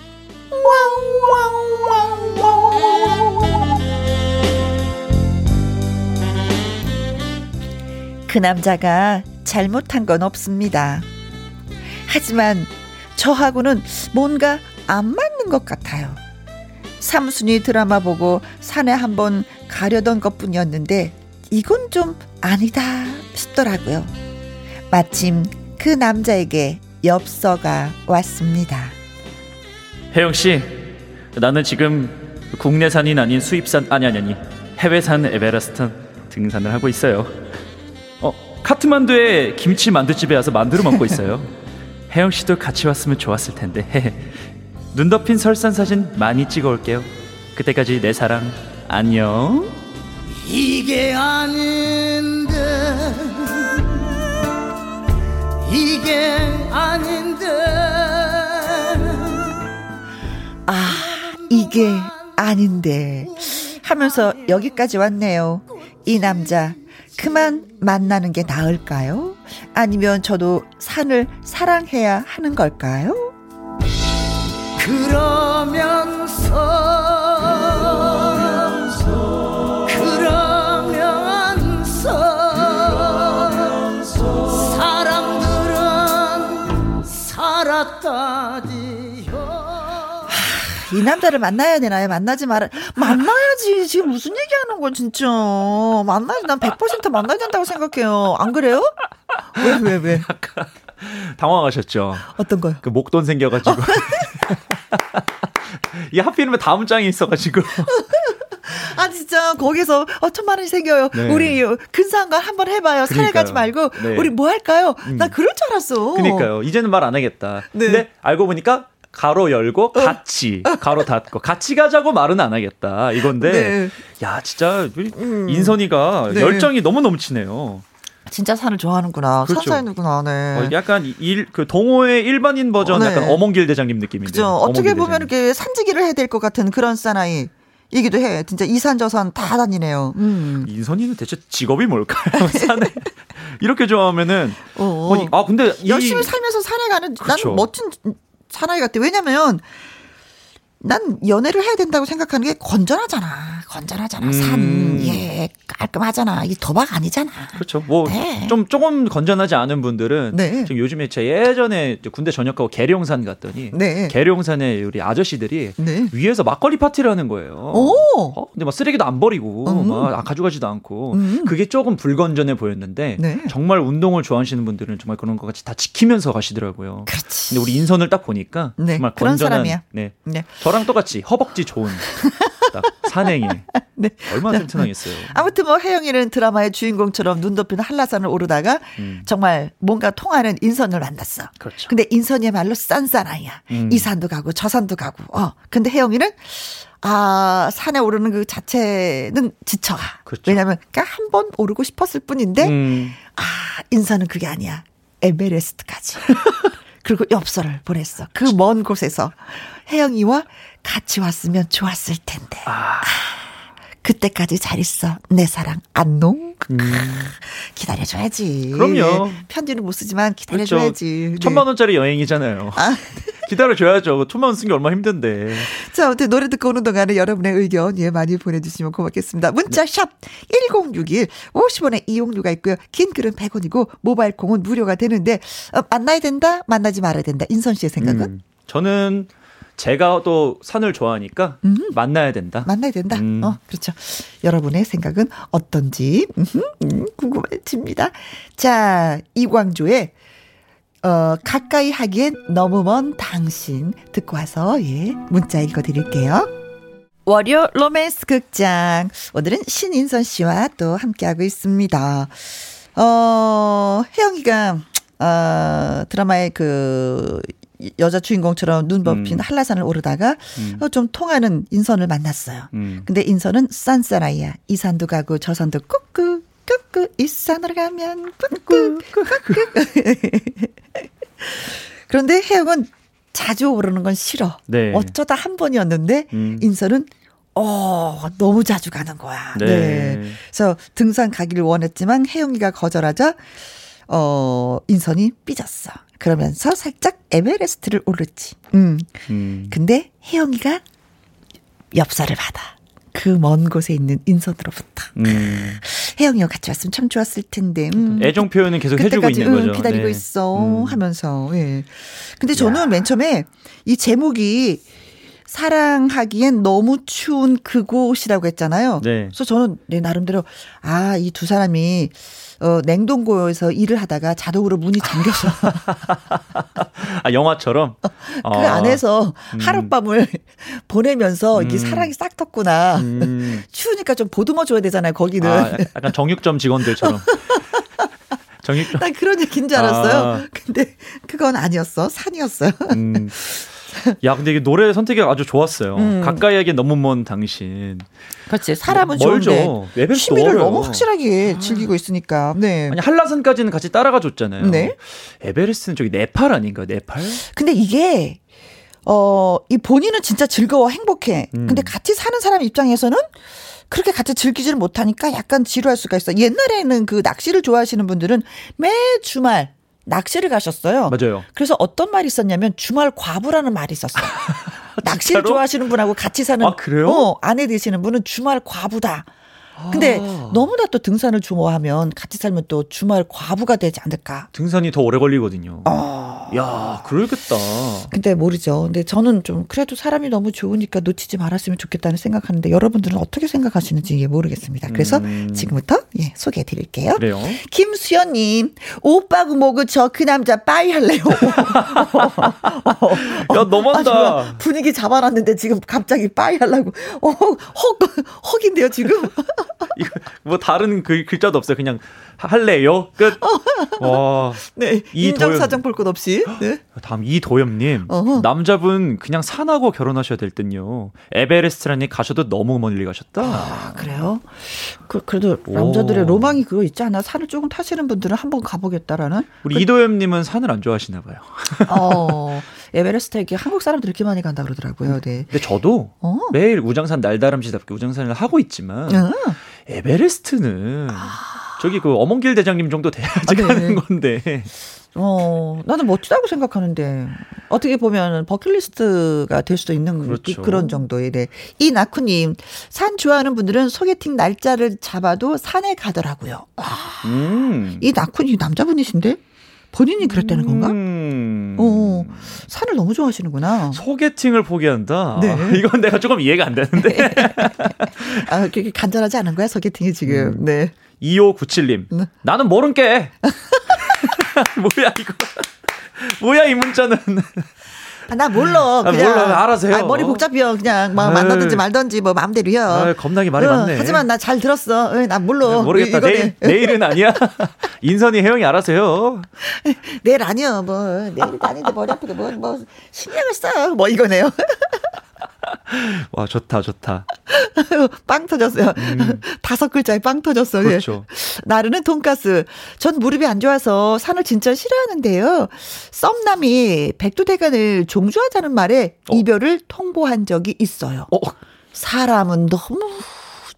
그 남자가 잘못한 건 없습니다. 하지만 저하고는 뭔가 안 맞는 것 같아요. 삼순이 드라마 보고 산에 한번 가려던 것 뿐이었는데 이건 좀 아니다 싶더라고요. 마침 그 남자에게 엽서가 왔습니다. 혜영 씨, 나는 지금 국내산이 아닌 수입산 아니 아니 아니 해외산 에베레스트 등산을 하고 있어요. 어 카트만두에 김치 만두집에 와서 만두를 먹고 있어요. 혜영 씨도 같이 왔으면 좋았을 텐데. 눈 덮인 설산 사진 많이 찍어 올게요. 그때까지 내 사랑 안녕. 이게 아닌데 이게 아닌데 아, 이게 아닌데. 하면서 여기까지 왔네요. 이 남자, 그만 만나는 게 나을까요? 아니면 저도 산을 사랑해야 하는 걸까요? 그러면서 이 남자를 만나야 되나요? 만나지 말아. 만나야지. 지금 무슨 얘기하는 거야, 진짜. 만나야지. 난 100% 만나야 된다고 생각해요. 안 그래요? 왜, 왜, 왜? 당황하셨죠. 어떤 거요? 그 목돈 생겨가지고. 이 하필이면 다음 장에 있어가지고. 아, 진짜, 거기서, 어, 천만 원이 생겨요. 네. 우리 근사한 거 한번 해봐요. 산에 그러니까요. 가지 말고. 네. 우리 뭐 할까요? 음. 나 그럴 줄 알았어. 그니까요. 이제는 말 안 하겠다. 네. 근데 알고 보니까 가로 열고 같이 가로 닫고 같이 가자고 말은 안 하겠다 이건데 네. 야 진짜 우리 인선이가 네. 열정이 너무 넘치네요. 진짜 산을 좋아하는구나. 그렇죠. 산사이누구나, 네. 어, 약간 일 그 동호회 일반인 버전 네. 약간 어몽길 대장님 느낌인데. 그죠. 어떻게 보면. 이렇게 산지기를 해야 될 것 같은 그런 사나이. 이기도 해. 진짜 이산 저산 다 다니네요. 음. 인선이는 대체 직업이 뭘까요? 산에 이렇게 좋아하면은 어, 어. 아니, 아 근데 이- 열심히 살면서 산에 가는 그렇죠. 나는 멋진 사나이 같아. 왜냐면 난 연애를 해야 된다고 생각하는 게 건전하잖아. 건전하잖아. 음. 산. 예. 깔끔하잖아. 이 도박 아니잖아. 그렇죠. 뭐 네. 좀 조금 건전하지 않은 분들은 네. 지금 요즘에 제 예전에 군대 전역하고 계룡산 갔더니 네. 계룡산에 우리 아저씨들이 네. 위에서 막걸리 파티를 하는 거예요. 오. 어? 근데 막 쓰레기도 안 버리고 음. 막 가져가지도 않고 음. 그게 조금 불건전해 보였는데 네. 정말 운동을 좋아하시는 분들은 정말 그런 것 같이 다 지키면서 가시더라고요. 그렇지. 근데 우리 인선을 딱 보니까 네, 정말 건전한 사람이야. 네. 네. 저랑 똑같이 허벅지 좋은 딱 산행이 네. 얼마나 튼튼하겠어요. 아무튼 뭐 혜영이는 드라마의 주인공처럼 눈 덮인 한라산을 오르다가 음. 정말 뭔가 통하는 인선을 만났어. 그렇죠. 근데 인선이야말로 싼싸나이야. 음. 이 산도 가고 저 산도 가고. 어. 근데 혜영이는 아 산에 오르는 그 자체는 지쳐가. 그렇죠. 왜냐하면 그러니까 한 번 오르고 싶었을 뿐인데 음. 아 인선은 그게 아니야. 에베레스트까지. 그리고 엽서를 보냈어. 그 먼 곳에서 혜영이와 같이 왔으면 좋았을 텐데. 아. 그때까지 잘 있어. 내 사랑 안농. 음. 기다려줘야지. 그럼요. 편지는 못 쓰지만 그렇죠. 기다려줘야지. 네. 천만 원짜리 여행이잖아요. 아. 기다려줘야죠. 천만 원 쓴 게 얼마 나 힘든데. 자, 아무튼 노래 듣고 오는 동안에 여러분의 의견 예 많이 보내주시면 고맙겠습니다. 문자 샵 1061, 50원의 이용료가 있고요. 긴 글은 100원이고 모바일 콩은 무료가 되는데 어, 만나야 된다, 만나지 말아야 된다. 인선 씨의 생각은 음. 저는 제가 또 산을 좋아하니까 만나야 된다. 만나야 된다. 음. 어, 그렇죠. 여러분의 생각은 어떤지 음, 궁금해집니다. 자, 이광조의 어, 가까이 하기엔 너무 먼 당신 듣고 와서 예 문자 읽어 드릴게요. 월요 로맨스 극장 오늘은 신인선 씨와 또 함께하고 있습니다. 어, 혜영이가 어, 드라마의 그 여자 주인공처럼 눈 덮인 음. 한라산을 오르다가 음. 어, 좀 통하는 인선을 만났어요. 음. 근데 인선은 싼싸라이야. 이 산도 가고 저 산도 꾹꾹 꾹꾹 이 산으로 가면 꾹꾹 꾹꾹. 그런데 혜영은 자주 오르는 건 싫어. 네. 어쩌다 한 번이었는데 음. 인선은 어 너무 자주 가는 거야. 네. 네. 그래서 등산 가기를 원했지만 혜영이가 거절하자 어 인선이 삐졌어. 그러면서 살짝 에베레스트를 오르지. 음. 음. 근데 혜영이가 엽서를 받아. 그 먼 곳에 있는 인선으로부터. 음. 혜영이와 같이 왔으면 참 좋았을 텐데. 음. 애정 표현은 계속 해주고 그때까지 있는 응, 거죠. 기다리고 네. 있어 음. 하면서. 예. 근데 저는 맨 처음에 이 제목이 사랑하기엔 너무 추운 그곳이라고 했잖아요. 네. 그래서 저는 내 나름대로 아, 이 두 사람이 어, 냉동고에서 일을 하다가 자동으로 문이 잠겨서 아 영화처럼. 그 안에서 하룻밤을 보내면서 이게 음. 사랑이 싹 텄구나. 음. 추우니까 좀 보듬어 줘야 되잖아요, 거기는. 아, 약간 정육점 직원들처럼. 정육점. 난 그런 얘기인 줄 알았어요. 아. 근데 그건 아니었어. 산이었어요. 음. 야, 근데 이게 노래 선택이 아주 좋았어요. 음. 가까이 하기엔 너무 먼 당신. 그렇지. 사람은 멀죠. 좋은데 취미를 어려요. 너무 확실하게 즐기고 있으니까. 네. 아니 한라산까지는 같이 따라가 줬잖아요. 네. 에베레스트는 저기 네팔 아닌가요? 네팔? 근데 이게 어, 이 본인은 진짜 즐거워 행복해. 음. 근데 같이 사는 사람 입장에서는 그렇게 같이 즐기지를 못하니까 약간 지루할 수가 있어. 옛날에는 그 낚시를 좋아하시는 분들은 매 주말 낚시를 가셨어요. 맞아요. 그래서 어떤 말이 있었냐면 주말 과부라는 말이 있었어요. 낚시를? 좋아하시는 분하고 같이 사는 아, 그래요? 어, 아내 되시는 분은 주말 과부다. 근데 아. 너무나 또 등산을 좋아하면 같이 살면 또 주말 과부가 되지 않을까. 등산이 더 오래 걸리거든요. 어. 야, 그러겠다. 근데 모르죠. 근데 저는 좀 그래도 사람이 너무 좋으니까 놓치지 말았으면 좋겠다는 생각하는데 여러분들은 어떻게 생각하시는지 모르겠습니다. 그래서 음. 지금부터 예, 소개해 드릴게요. 그래요. 김수연님, 오빠고 뭐고 저그 남자 빠이 할래요. 야, 너무한다. 아. 분위기 잡아놨는데 지금 갑자기 빠이 하려고. 어, 헉, 헉인데요, 지금? 이거 뭐 다른 글, 글자도 없어요. 그냥 할래요. 끝. 와. 네. 인정사정 볼 것 없이. 네. 다음 이도엽님 어허. 남자분 그냥 산하고 결혼하셔야 될 듯요. 에베레스트라니 가셔도 너무 멀리 가셨다. 아, 그래요? 그, 그래도 오. 남자들의 로망이 그거 있지 않아? 산을 조금 타시는 분들은 한번 가보겠다라는? 우리 이도엽님은 산을 안 좋아하시나 봐요. 어, 에베레스트 이렇게 한국 사람들이 이렇게 많이 간다 그러더라고요. 네. 근데 저도 어. 매일 우장산 날다람쥐답게 우장산을 하고 있지만 응. 에베레스트는 저기 그 어몽길 대장님 정도 돼야지 아, 네. 가는 건데. 어, 나는 멋지다고 생각하는데 어떻게 보면 버킷리스트가 될 수도 있는 그렇죠. 그런 정도의 네. 이 나쿠님 산 좋아하는 분들은 소개팅 날짜를 잡아도 산에 가더라고요. 아, 음. 이 나쿠님 남자분이신데 본인이 그랬다는 건가? 음. 어, 산을 너무 좋아하시는구나. 소개팅을 포기한다. 네. 아, 이건 내가 조금 이해가 안 되는데. 아, 그렇게 간절하지 않은 거야 소개팅이 지금. 네. 2597님. 네. 나는 모른 게. 뭐야 이거. 뭐야 이 문자는. 아, 나 몰라. 아, 그냥. 몰라. 알아서 해요. 아, 머리 복잡해요. 그냥 막. 만나든지 말든지 뭐 마음대로요. 아, 겁나게 말이 어, 많네. 하지만 나 잘 들었어. 어, 나 몰라. 모르겠다. 이- 이거네. 내일 내일은 아니야. 인선이 혜영이 알아서 해요. 내일 아니요. 뭐 내일 아닌데 머리 아프게 뭐, 뭐 신경을 써. 뭐 이거네요. 와 좋다 좋다. 빵 터졌어요. 다섯 글자에 빵 터졌어. 요 음. 그렇죠. 나르는 돈가스. 전 무릎이 안 좋아서 산을 진짜 싫어하는데요. 썸남이 백두대간을 종주하자는 말에 어. 이별을 통보한 적이 있어요. 어, 사람은 너무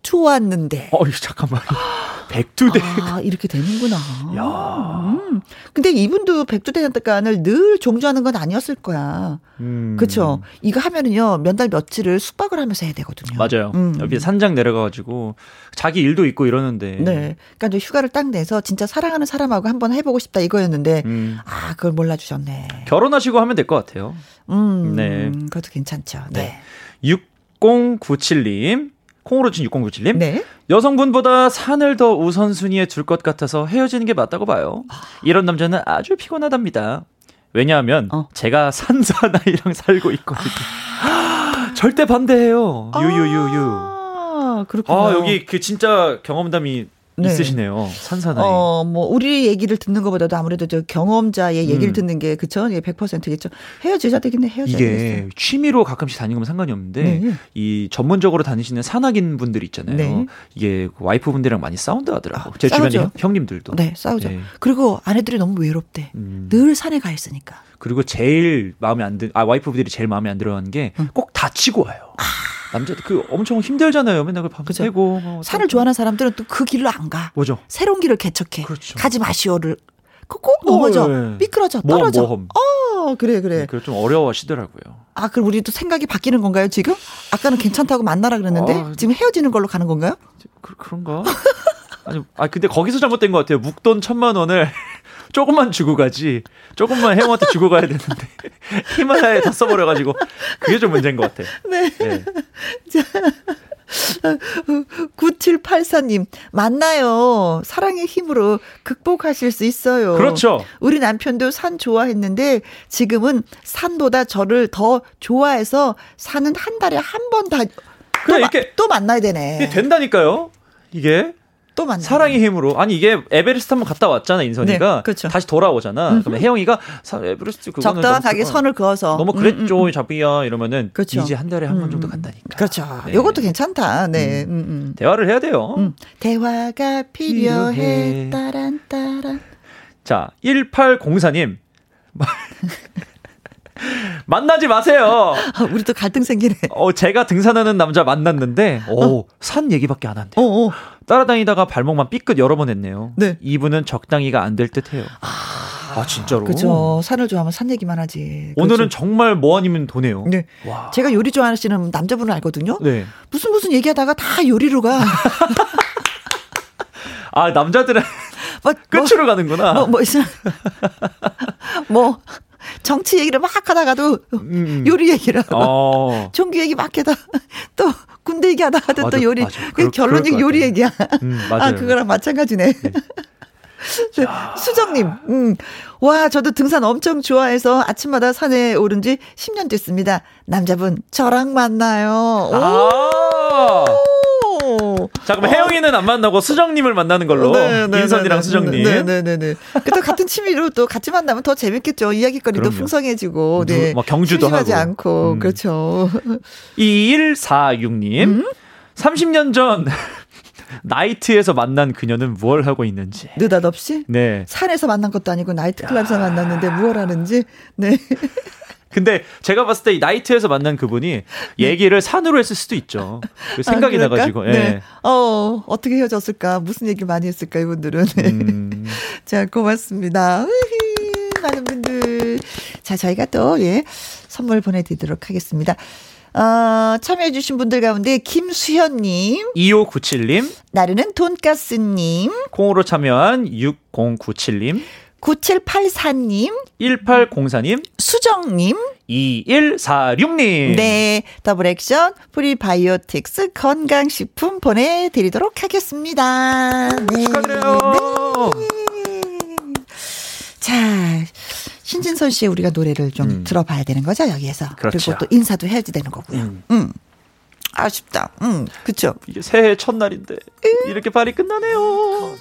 좋았는데. 어 잠깐만. 백두대. 아, 이렇게 되는구나. 야. 음. 근데 이분도 백두대간을 늘 종주하는 건 아니었을 거야. 음. 그쵸? 이거 하면은요, 몇 달 며칠을 숙박을 하면서 해야 되거든요. 맞아요. 음. 여기 산장 내려가가지고 자기 일도 있고 이러는데. 네. 그러니까 이제 휴가를 딱 내서 진짜 사랑하는 사람하고 한번 해보고 싶다 이거였는데, 음. 아, 그걸 몰라주셨네. 결혼하시고 하면 될 것 같아요. 음. 네. 그것도 괜찮죠. 네. 6097님. 콩으로 친 6097님. 네. 여성분보다 산을 더 우선순위에 둘 것 같아서 헤어지는 게 맞다고 봐요. 이런 남자는 아주 피곤하답니다. 왜냐하면 어. 제가 산사나이랑 살고 있거든요. 절대 반대해요. 유유유유. 아, 그렇군요. 아 여기 그 진짜 경험담이 네. 있으시네요. 산사나이. 어, 뭐, 우리 얘기를 듣는 것보다도 아무래도 저 경험자의 얘기를 음. 듣는 게, 그쵸? 예, 100%겠죠. 헤어지자 되겠네, 헤어져야 되겠어. 이게 취미로 가끔씩 다니는 건 상관이 없는데 네. 이 전문적으로 다니시는 산악인 분들 있잖아요. 네. 이게 와이프 분들이랑 많이 싸운다 하더라고. 아, 제 주변에 싸우죠. 형- 형님들도. 네, 싸우죠. 네. 그리고 아내들이 너무 외롭대. 음. 늘 산에 가 있으니까. 그리고 제일 마음에 안 들, 아 와이프 분들이 제일 마음에 안 들어하는 게꼭 다치고 와요. 남자들 그 엄청 힘들잖아요. 맨날 그 그죠. 밤새고 뭐 산을 좋아하는 사람들은 또 그 길로 안 가. 뭐죠? 새로운 길을 개척해. 그렇죠. 가지 마시오를. 그꼭 넘어져. 어, 네. 미끄러져. 떨어져. 모험. 어, 그래, 그래. 그걸 좀 어려워하시더라고요. 아, 그럼 우리도 생각이 바뀌는 건가요, 지금? 아까는 괜찮다고 만나라 그랬는데, 아, 지금 헤어지는 걸로 가는 건가요? 그, 그런가? 아니, 아 근데 거기서 잘못된 것 같아요. 묵돈 천만 원을 조금만 주고 가지. 조금만 혜영한테 주고 가야 되는데 히말라야에 다 써버려가지고 그게 좀 문제인 것 같아. 네. 네. 9784님, 만나요. 사랑의 힘으로 극복하실 수 있어요. 그렇죠. 우리 남편도 산 좋아했는데 지금은 산보다 저를 더 좋아해서 산은 한 달에 한 번 다. 그래, 또, 마- 이렇게- 또 만나야 되네. 이게 된다니까요. 이게 또 만나. 사랑의 힘으로 아니 이게 에베레스트 한번 갔다 왔잖아 인선이가 네, 그렇죠. 다시 돌아오잖아. 그러면 혜영이가 사- 에베레스트 그거는 적당하게 너무, 선을 그어서. 너무 음, 그랬죠 음, 음. 자비야 이러면은 그렇죠. 이제 한 달에 한번 음, 정도 음. 간다니까. 그렇죠. 네. 요것도 괜찮다. 네. 음, 음. 대화를 해야 돼요. 음. 대화가 필요해. 따란 따란. 자 1804님 만나지 마세요. 아, 우리 또 갈등 생기네. 어, 제가 등산하는 남자 만났는데, 오, 산 얘기밖에 안 한대요. 어, 어. 따라다니다가 발목만 삐끗 여러 번 했네요. 네. 이분은 적당히가 안 될 듯 해요. 아, 진짜로? 그죠. 산을 좋아하면 산 얘기만 하지. 오늘은 그렇죠. 정말 뭐 아니면 도네요. 네. 와. 제가 요리 좋아하시는 남자분을 알거든요. 네. 무슨 무슨 얘기하다가 다 요리로 가. 아, 남자들은 뭐, 끝으로 가는구나. 뭐, 뭐, 있어. 뭐, 정치 얘기를 막 하다가도 음. 요리 얘기를 하고, 어. 종교 얘기 막 하다 또 군대 얘기 하다가도 또 요리. 그 결론이 요리. 얘기야. 음, 아. 그거랑 마찬가지네. 수정님, 음. 와, 저도 등산 엄청 좋아해서 아침마다 산에 오른 지 10년 됐습니다. 남자분, 저랑 만나요. 아. 오. 자, 그럼 혜영이는 안 만나고 수정님을 만나는 걸로. 네, 네, 인선이랑 네, 수정님. 네네네. 또 같은 취미로 또 같이 만나면 더 재밌겠죠. 이야기거리도. 풍성해지고. 네. 누- 막 경주도 하고. 않고. 음. 그렇죠. 2146님. 음? 30년 전 나이트에서 만난 그녀는 무얼 하고 있는지. 느닷없이 네. 산에서 만난 것도 아니고 나이트클럽에서 만났는데 무엇 하는지. 네. 근데 제가 봤을 때이 나이트에서 만난 그분이 얘기를 산으로 했을 수도 있죠. 그 생각이 아? 나가지고. 예. 네. 어, 어떻게 헤어졌을까? 무슨 얘기 많이 했을까? 이분들은. 네. 음, 자, 고맙습니다. 많은 분들. 자, 저희가 또, 예, 선물 보내드리도록 하겠습니다. 어, 참여해주신 분들 가운데 김수현님, 2597님, 나르는 돈가스님, 콩으로 참여한 6097님, 9784님, 1804님, 수정님, 2146님. 네, 더블 액션 프리바이오틱스 건강식품 보내드리도록 하겠습니다. 네. 축하드려요. 자, 신인선 씨의 우리가 노래를 좀 음. 들어봐야 되는 거죠, 여기에서. 그렇죠. 그리고 또 인사도 해야지 되는 거고요. 음. 음. 아쉽다. 음, 그쵸. 이게 새해 첫날인데 이렇게 발이 끝나네요.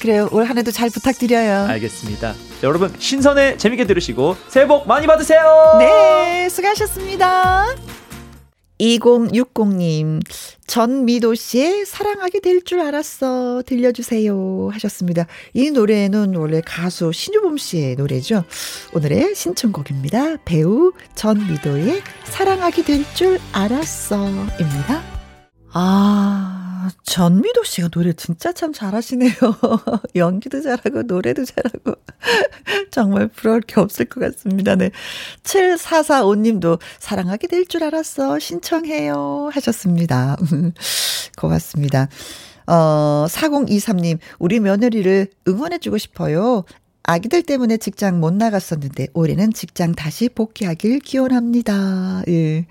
그래요. 올 한 해도 잘 부탁드려요. 알겠습니다. 자, 여러분 신선에 재밌게 들으시고 새해 복 많이 받으세요. 네, 수고하셨습니다. 2060님, 전미도 씨의 사랑하게 될 줄 알았어. 들려주세요. 하셨습니다. 이 노래는 원래 가수 신유범 씨의 노래죠. 오늘의 신청곡입니다. 배우 전미도의 사랑하게 될 줄 알았어. 입니다. 아, 전미도 씨가 노래 진짜 참 잘하시네요. 연기도 잘하고, 노래도 잘하고. 정말 부러울 게 없을 것 같습니다. 네. 7445님도 사랑하게 될 줄 알았어. 신청해요. 하셨습니다. 고맙습니다. 어, 4023님, 우리 며느리를 응원해주고 싶어요. 아기들 때문에 직장 못 나갔었는데, 올해는 직장 다시 복귀하길 기원합니다. 예.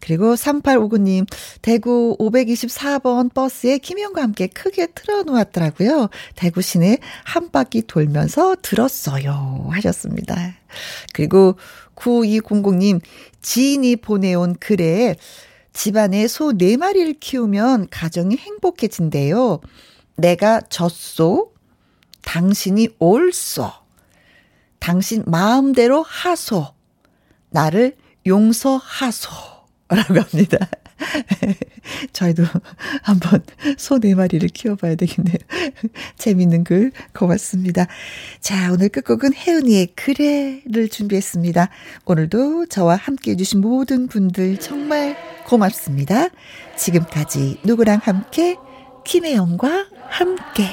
그리고 3859님, 대구 524번 버스에 김영과 함께 크게 틀어놓았더라고요. 대구 시내 한 바퀴 돌면서 들었어요. 하셨습니다. 그리고 9200님, 지인이 보내온 글에 집안에 소 4마리를 키우면 가정이 행복해진대요. 내가 젖소, 당신이 올소, 당신 마음대로 하소, 나를 용서하소. 라고 합니다. 저희도 한번 소 네 마리를 키워봐야 되겠네요. 재밌는 글 고맙습니다. 자, 오늘 끝곡은 혜은이의 그래를 준비했습니다. 오늘도 저와 함께 해주신 모든 분들 정말 고맙습니다. 지금까지 누구랑 함께 김혜영과 함께